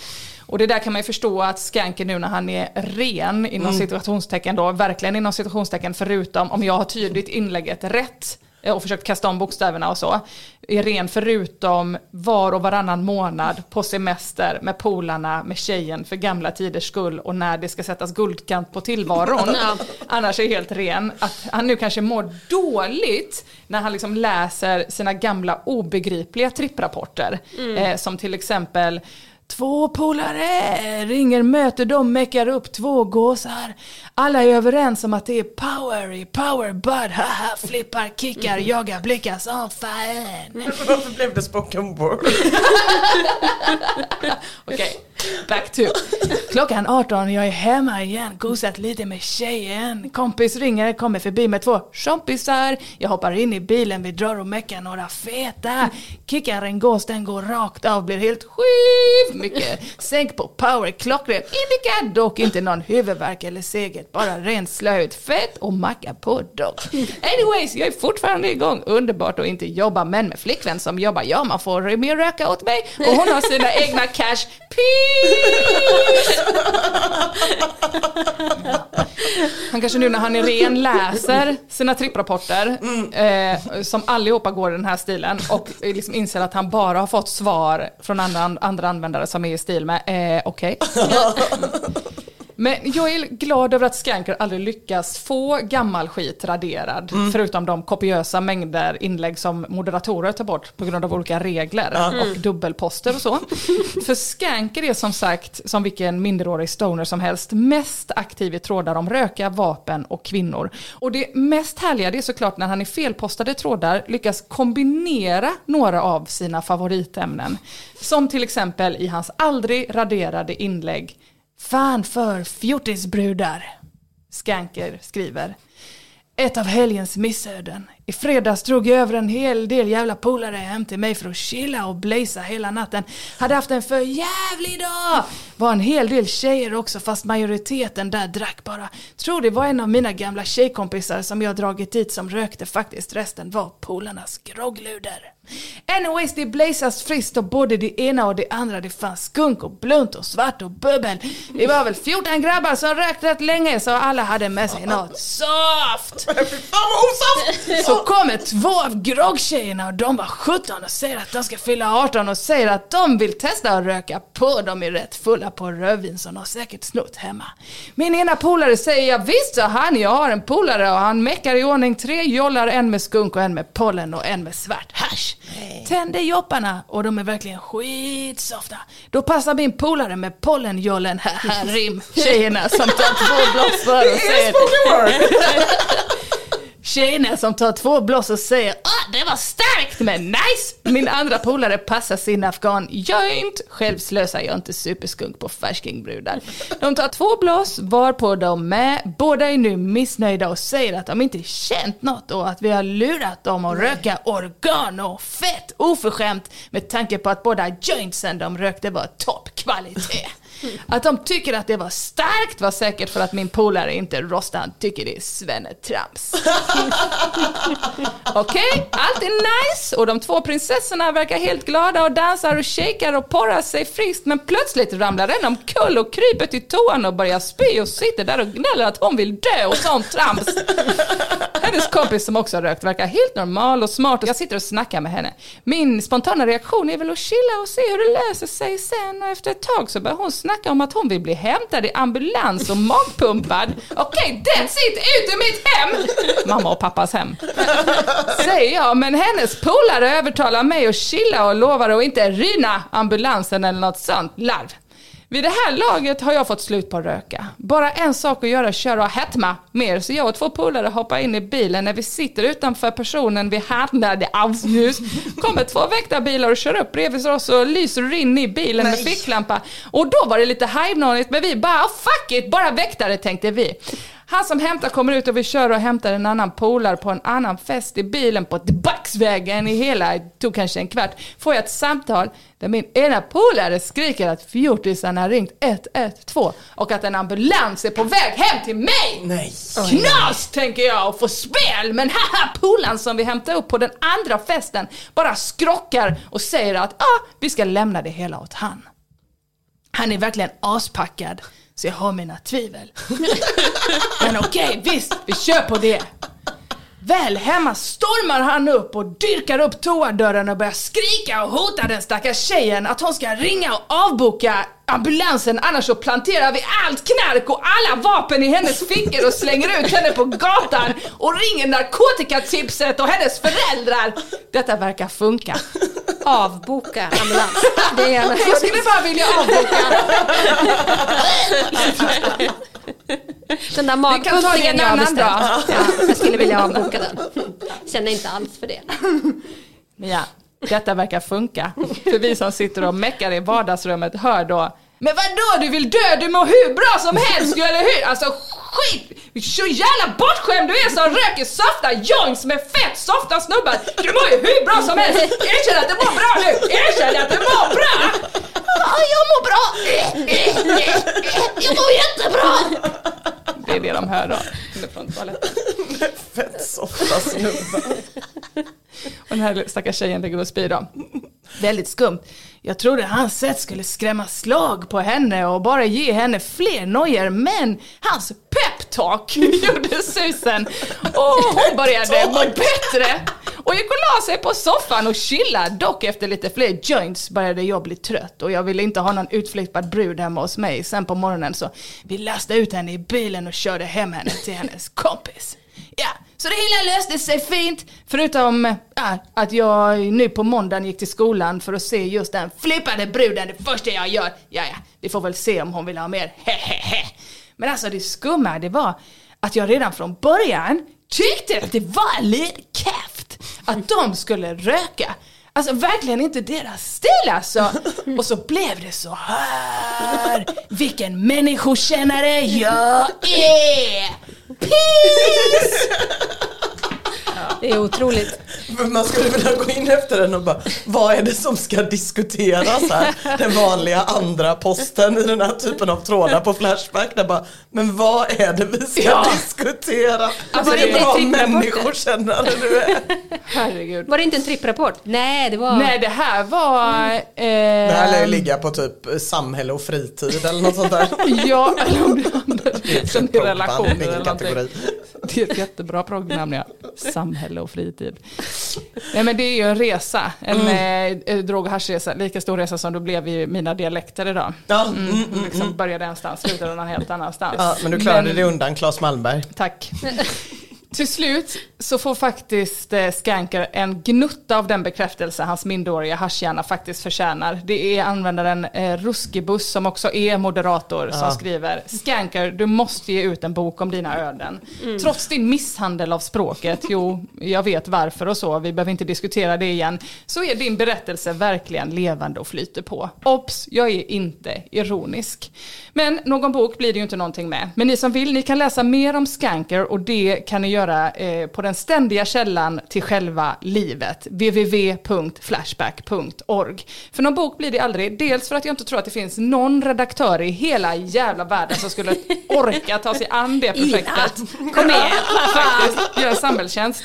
Och det där kan man ju förstå att Skanker nu när han är ren, inom
Mm.
situationstecken då, verkligen inom situationstecken, förutom om jag har tydligt inlägget rätt och försökt kasta om bokstäverna och så, är ren förutom var och varannan månad på semester med polarna, med tjejen för gamla tiders skull och när det ska sättas guldkant på tillvaron. Annars är helt ren. Att han nu kanske mår dåligt när han liksom läser sina gamla obegripliga tripprapporter. Eh, som till exempel Två polare ringer, möter dem, meckar upp två gåsar. Alla är överens om att det är power i power bud, haha, flippar, kickar, jagar, blickar som fan.
Varför blev det spoken word?
Okej, back to. Klockan 18, jag är hemma igen, gosat lite med tjejen. Kompis ringer, kommer förbi med två kompisar. Jag hoppar in i bilen, vi drar och meckar några feta. Kickar en gås, den går rakt av, blir helt skiv mycket. Sänk på power, klockren, indika, dock inte någon huvudvärk eller seget, bara ren slöjd, fett och macka på dock. Anyways, jag är fortfarande igång, underbart att inte jobba, men med flickvän som jobbar, ja man får mer röka åt mig och hon har sina egna cash. Peace! Han kanske nu när han är ren läser sina tripprapporter eh, som allihopa går i den här stilen och liksom inser att han bara har fått svar från andra, andra användare som är i stil med eh, okej. Men jag är glad över att Skanker aldrig lyckas få gammal skit raderad. Förutom de kopiösa mängder inlägg som moderatorer tar bort på grund av olika regler och dubbelposter och så. För Skanker är som sagt, som vilken minderårig stoner som helst, mest aktiv i trådar om röka, vapen och kvinnor. Och det mest härliga det är såklart när han i felpostade trådar lyckas kombinera några av sina favoritämnen. Som till exempel i hans aldrig raderade inlägg Fan för fjortisbrudar. Skanker skriver. Ett av helgens missöden. I fredags drog jag över en hel del jävla polare hem till mig för att chilla och blaza hela natten. Hade haft en för jävlig dag! Var en hel del tjejer också fast majoriteten där drack bara. Tror det var en av mina gamla tjejkompisar som jag dragit dit som rökte faktiskt. Resten var polarnas groggluder. Anyways, det blazas friskt och både det ena och det andra. Det fanns skunk och blunt och svart och bubbel. Det var väl 14 grabbar som rökt rätt länge så alla hade med sig något soft. Så kommer två av groggtjejerna och de var 17 och säger att de ska fylla 18 och säger att de vill testa att röka på. De är rätt fulla på rödvin som de säkert snott hemma. Min ena polare säger ja visst sa han, jag har en polare och han meckar i ordning tre jollar, en med skunk och en med pollen och en med svart hasch. Tänder jopparna och de är verkligen skitsofta. Då passar min polare med pollenjollen här rim tjejerna som tar två blås för och säger Tjejerna som tar två blås och säger Åh, det var starkt men nice! Min andra polare passar sin afghan joint. Själv slösar jag inte superskunk på färskingbbrudar. De tar två blås varpå de med. Båda är nu missnöjda och säger att de inte känt något och att vi har lurat dem att röka organo. Fett oförskämt med tanke på att båda jointsen de rökte var toppkvalitet. Att de tycker att det var starkt var säkert för att min polare inte rostar, han tycker det är svennetrams. Okej, allt är nice och de två prinsessorna verkar helt glada och dansar och shakar och porrar sig friskt men plötsligt ramlar en omkull och kryper till toan och börjar spy och sitter där och gnäller att hon vill dö och sånt trams. Hennes kompis som också har rökt verkar helt normal och smart och jag sitter och snackar med henne. Min spontana reaktion är väl att chilla och se hur det löser sig sen och efter ett tag så börjar hon snacka om att hon vill bli hämtad i ambulans och magpumpad. Okej, that's it! Ut ur mitt hem! Mamma och pappas hem. Säger jag, men hennes polare övertalar mig att chilla och lovar att inte rina ambulansen eller något sånt larv. Vid det här laget har jag fått slut på att röka. Bara en sak att göra, köra och hetma mer. Så jag och två polare hoppar in i bilen. När vi sitter utanför personen vi handlade avljus kommer två väktarbilar och kör upp bredvid oss och lyser in i bilen med ficklampa. Och då var det lite halvnånigt men vi bara fuck it, bara väktare tänkte vi. Han som hämtar kommer ut och vi kör och hämtar en annan polare på en annan fest i bilen på Tillbacksvägen i hela, det tog kanske en kvart, får jag ett samtal där min ena polare skriker att fjortisarna har ringt 112 och att en ambulans är på väg hem till mig!
Nej.
Knas tänker jag och få spel men haha polaren som vi hämtar upp på den andra festen bara skrockar och säger att ah, vi ska lämna det hela åt han. Han är verkligen aspackad så jag har mina tvivel. Men okej, visst, vi kör på det. Väl hemma stormar han upp och dyrkar upp toadörren och börjar skrika och hota den stackars tjejen att hon ska ringa och avboka ambulansen annars så planterar vi allt knark och alla vapen i hennes fickor och slänger ut henne på gatan och ringer narkotikatipset och hennes föräldrar. Detta verkar funka.
Avboka ambulans. Det är
Jag skulle bara vilja avboka.
Den där magpumpningen
en
jag har. Ja, jag skulle vilja avboka den. Känner inte alls för det.
Men ja, detta verkar funka. För vi som sitter och meckar i vardagsrummet hör då Men vadå, du vill dö? Du mår hur bra som helst eller hur? Alltså skit! Så jävla bortskämd du är som röker softa joints med fett softa snubbar. Du mår ju hur bra som helst. Erkänn att du mår bra nu. Erkänn att du mår bra. Ja, jag mår bra. Jag mår jättebra. Det är det de hör då. Från toaletten.
Fett softa snubbar.
Och den här stackars tjejen ligger och spyr då. Väldigt skumt. Jag trodde hans sätt skulle skrämma slag på henne och bara ge henne fler nojor men hans peptalk gjorde susen. Och hon började må bättre. Och gick och la sig på soffan och chilla. Dock efter lite fler joints började jag bli trött. Och jag ville inte ha någon utflippad brud hemma hos mig. Sen på morgonen så vi lastade ut henne i bilen och körde hem henne till hennes kompis. Ja, så det hela löste sig fint. Förutom ja, att jag nu på måndagen gick till skolan för att se just den flippade bruden det första jag gör. Ja, ja, vi får väl se om hon vill ha mer. Hehehe. Men alltså det skumma det var att jag redan från början tyckte att det var lite käft att de skulle röka. Alltså verkligen inte deras stil alltså. Och så blev det så här. Vilken människokännare jag är! Peace!
Det är otroligt.
Man skulle vilja gå in efter den och bara, vad är det som ska diskuteras här? Den vanliga andra posten i den här typen av trådar på Flashback. Där bara, men vad är det vi ska
Ja.
diskutera?
Alltså, det är
bra människokännare du är.
Herregud.
Var det inte en tripprapport? Nej, det var...
Nej det här var... Eh,
Det här lär ju ligga på typ samhälle och fritid eller något sånt där.
Ja, eller om det handlar om
Progband,
relationer eller någonting. Det är ett jättebra programnamn ja. Samhälle och fritid. Nej men det är ju en resa, en
Mm.
eh, drog och haschresa, lika stor resa som det blev i mina dialekter idag.
Ja, mm, mm,
Liksom
mm.
började någonstans, slutade någon helt annanstans.
Ja, men du klarade dig undan Claes Malmberg.
Tack. Till slut så får faktiskt eh, Skanker en gnutta av den bekräftelse hans minderåriga haschhjärna faktiskt förtjänar. Det är användaren eh, Ruskebus som också är moderator som
Ja.
skriver Skanker, du måste ge ut en bok om dina öden. Trots din misshandel av språket, jo, jag vet varför och så, vi behöver inte diskutera det igen, så är din berättelse verkligen levande och flyter på. Ops, jag är inte ironisk. Men någon bok blir det ju inte någonting med. Men ni som vill, ni kan läsa mer om Skanker och det kan ni göra eh, på den ständiga källan till själva livet, www.flashback.org. För någon bok blir det aldrig, dels för att jag inte tror att det finns någon redaktör i hela jävla världen som skulle orka ta sig an det projektet.
Kom igen!
Faktiskt, göra samhällstjänst.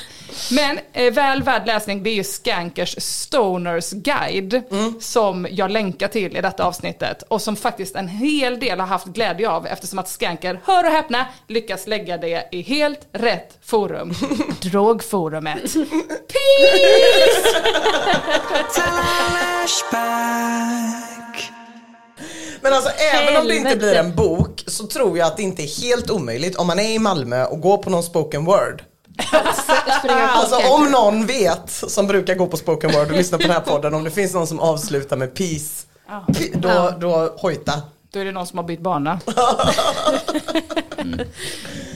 Men eh, väl värd läsning, det är ju Skankers Stoners Guide som jag länkar till i detta avsnittet och som faktiskt en hel del har haft glädje av eftersom att Skanker, hör och häpna, lyckas lägga det i helt rätt forum. Drogforumet.
Men alltså även om det inte blir en bok så tror jag att det inte är helt omöjligt om man är i Malmö och går på någon spoken word. Alltså
Skanker.
om någon vet som brukar gå på spoken word och lyssna på den här podden om det finns någon som avslutar med peace. Då, då hojta.
Då är det någon som har bytt bana. Mm.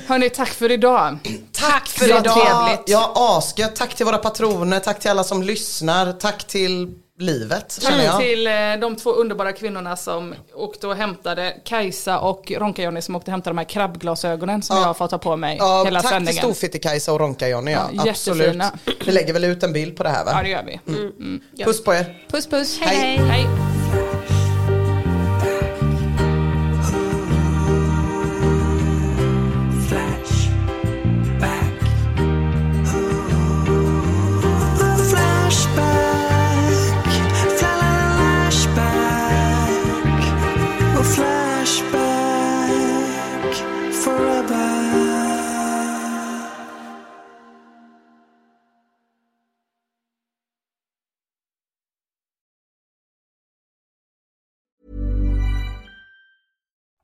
Hörni, tack för idag.
Tack för idag.
trevligt.
Ja, asgött. Tack till våra patroner, tack till alla som lyssnar, tack till livet känner
Tack
jag.
till eh, de två underbara kvinnorna som åkte och hämtade, Kajsa och Ronka-Johnny som åkte och hämtade de här krabbglasögonen som
Ja.
jag har fått ta på mig
Ja,
hela
tack
sändningen.
till Storfitte-Kajsa och Ronka-Johnny. Ja,
Ja,
absolut.
jättefina.
Vi lägger väl ut en bild på det här va?
Ja, det gör vi. Mm.
Puss på er.
Puss puss.
Hej, hej.
hej.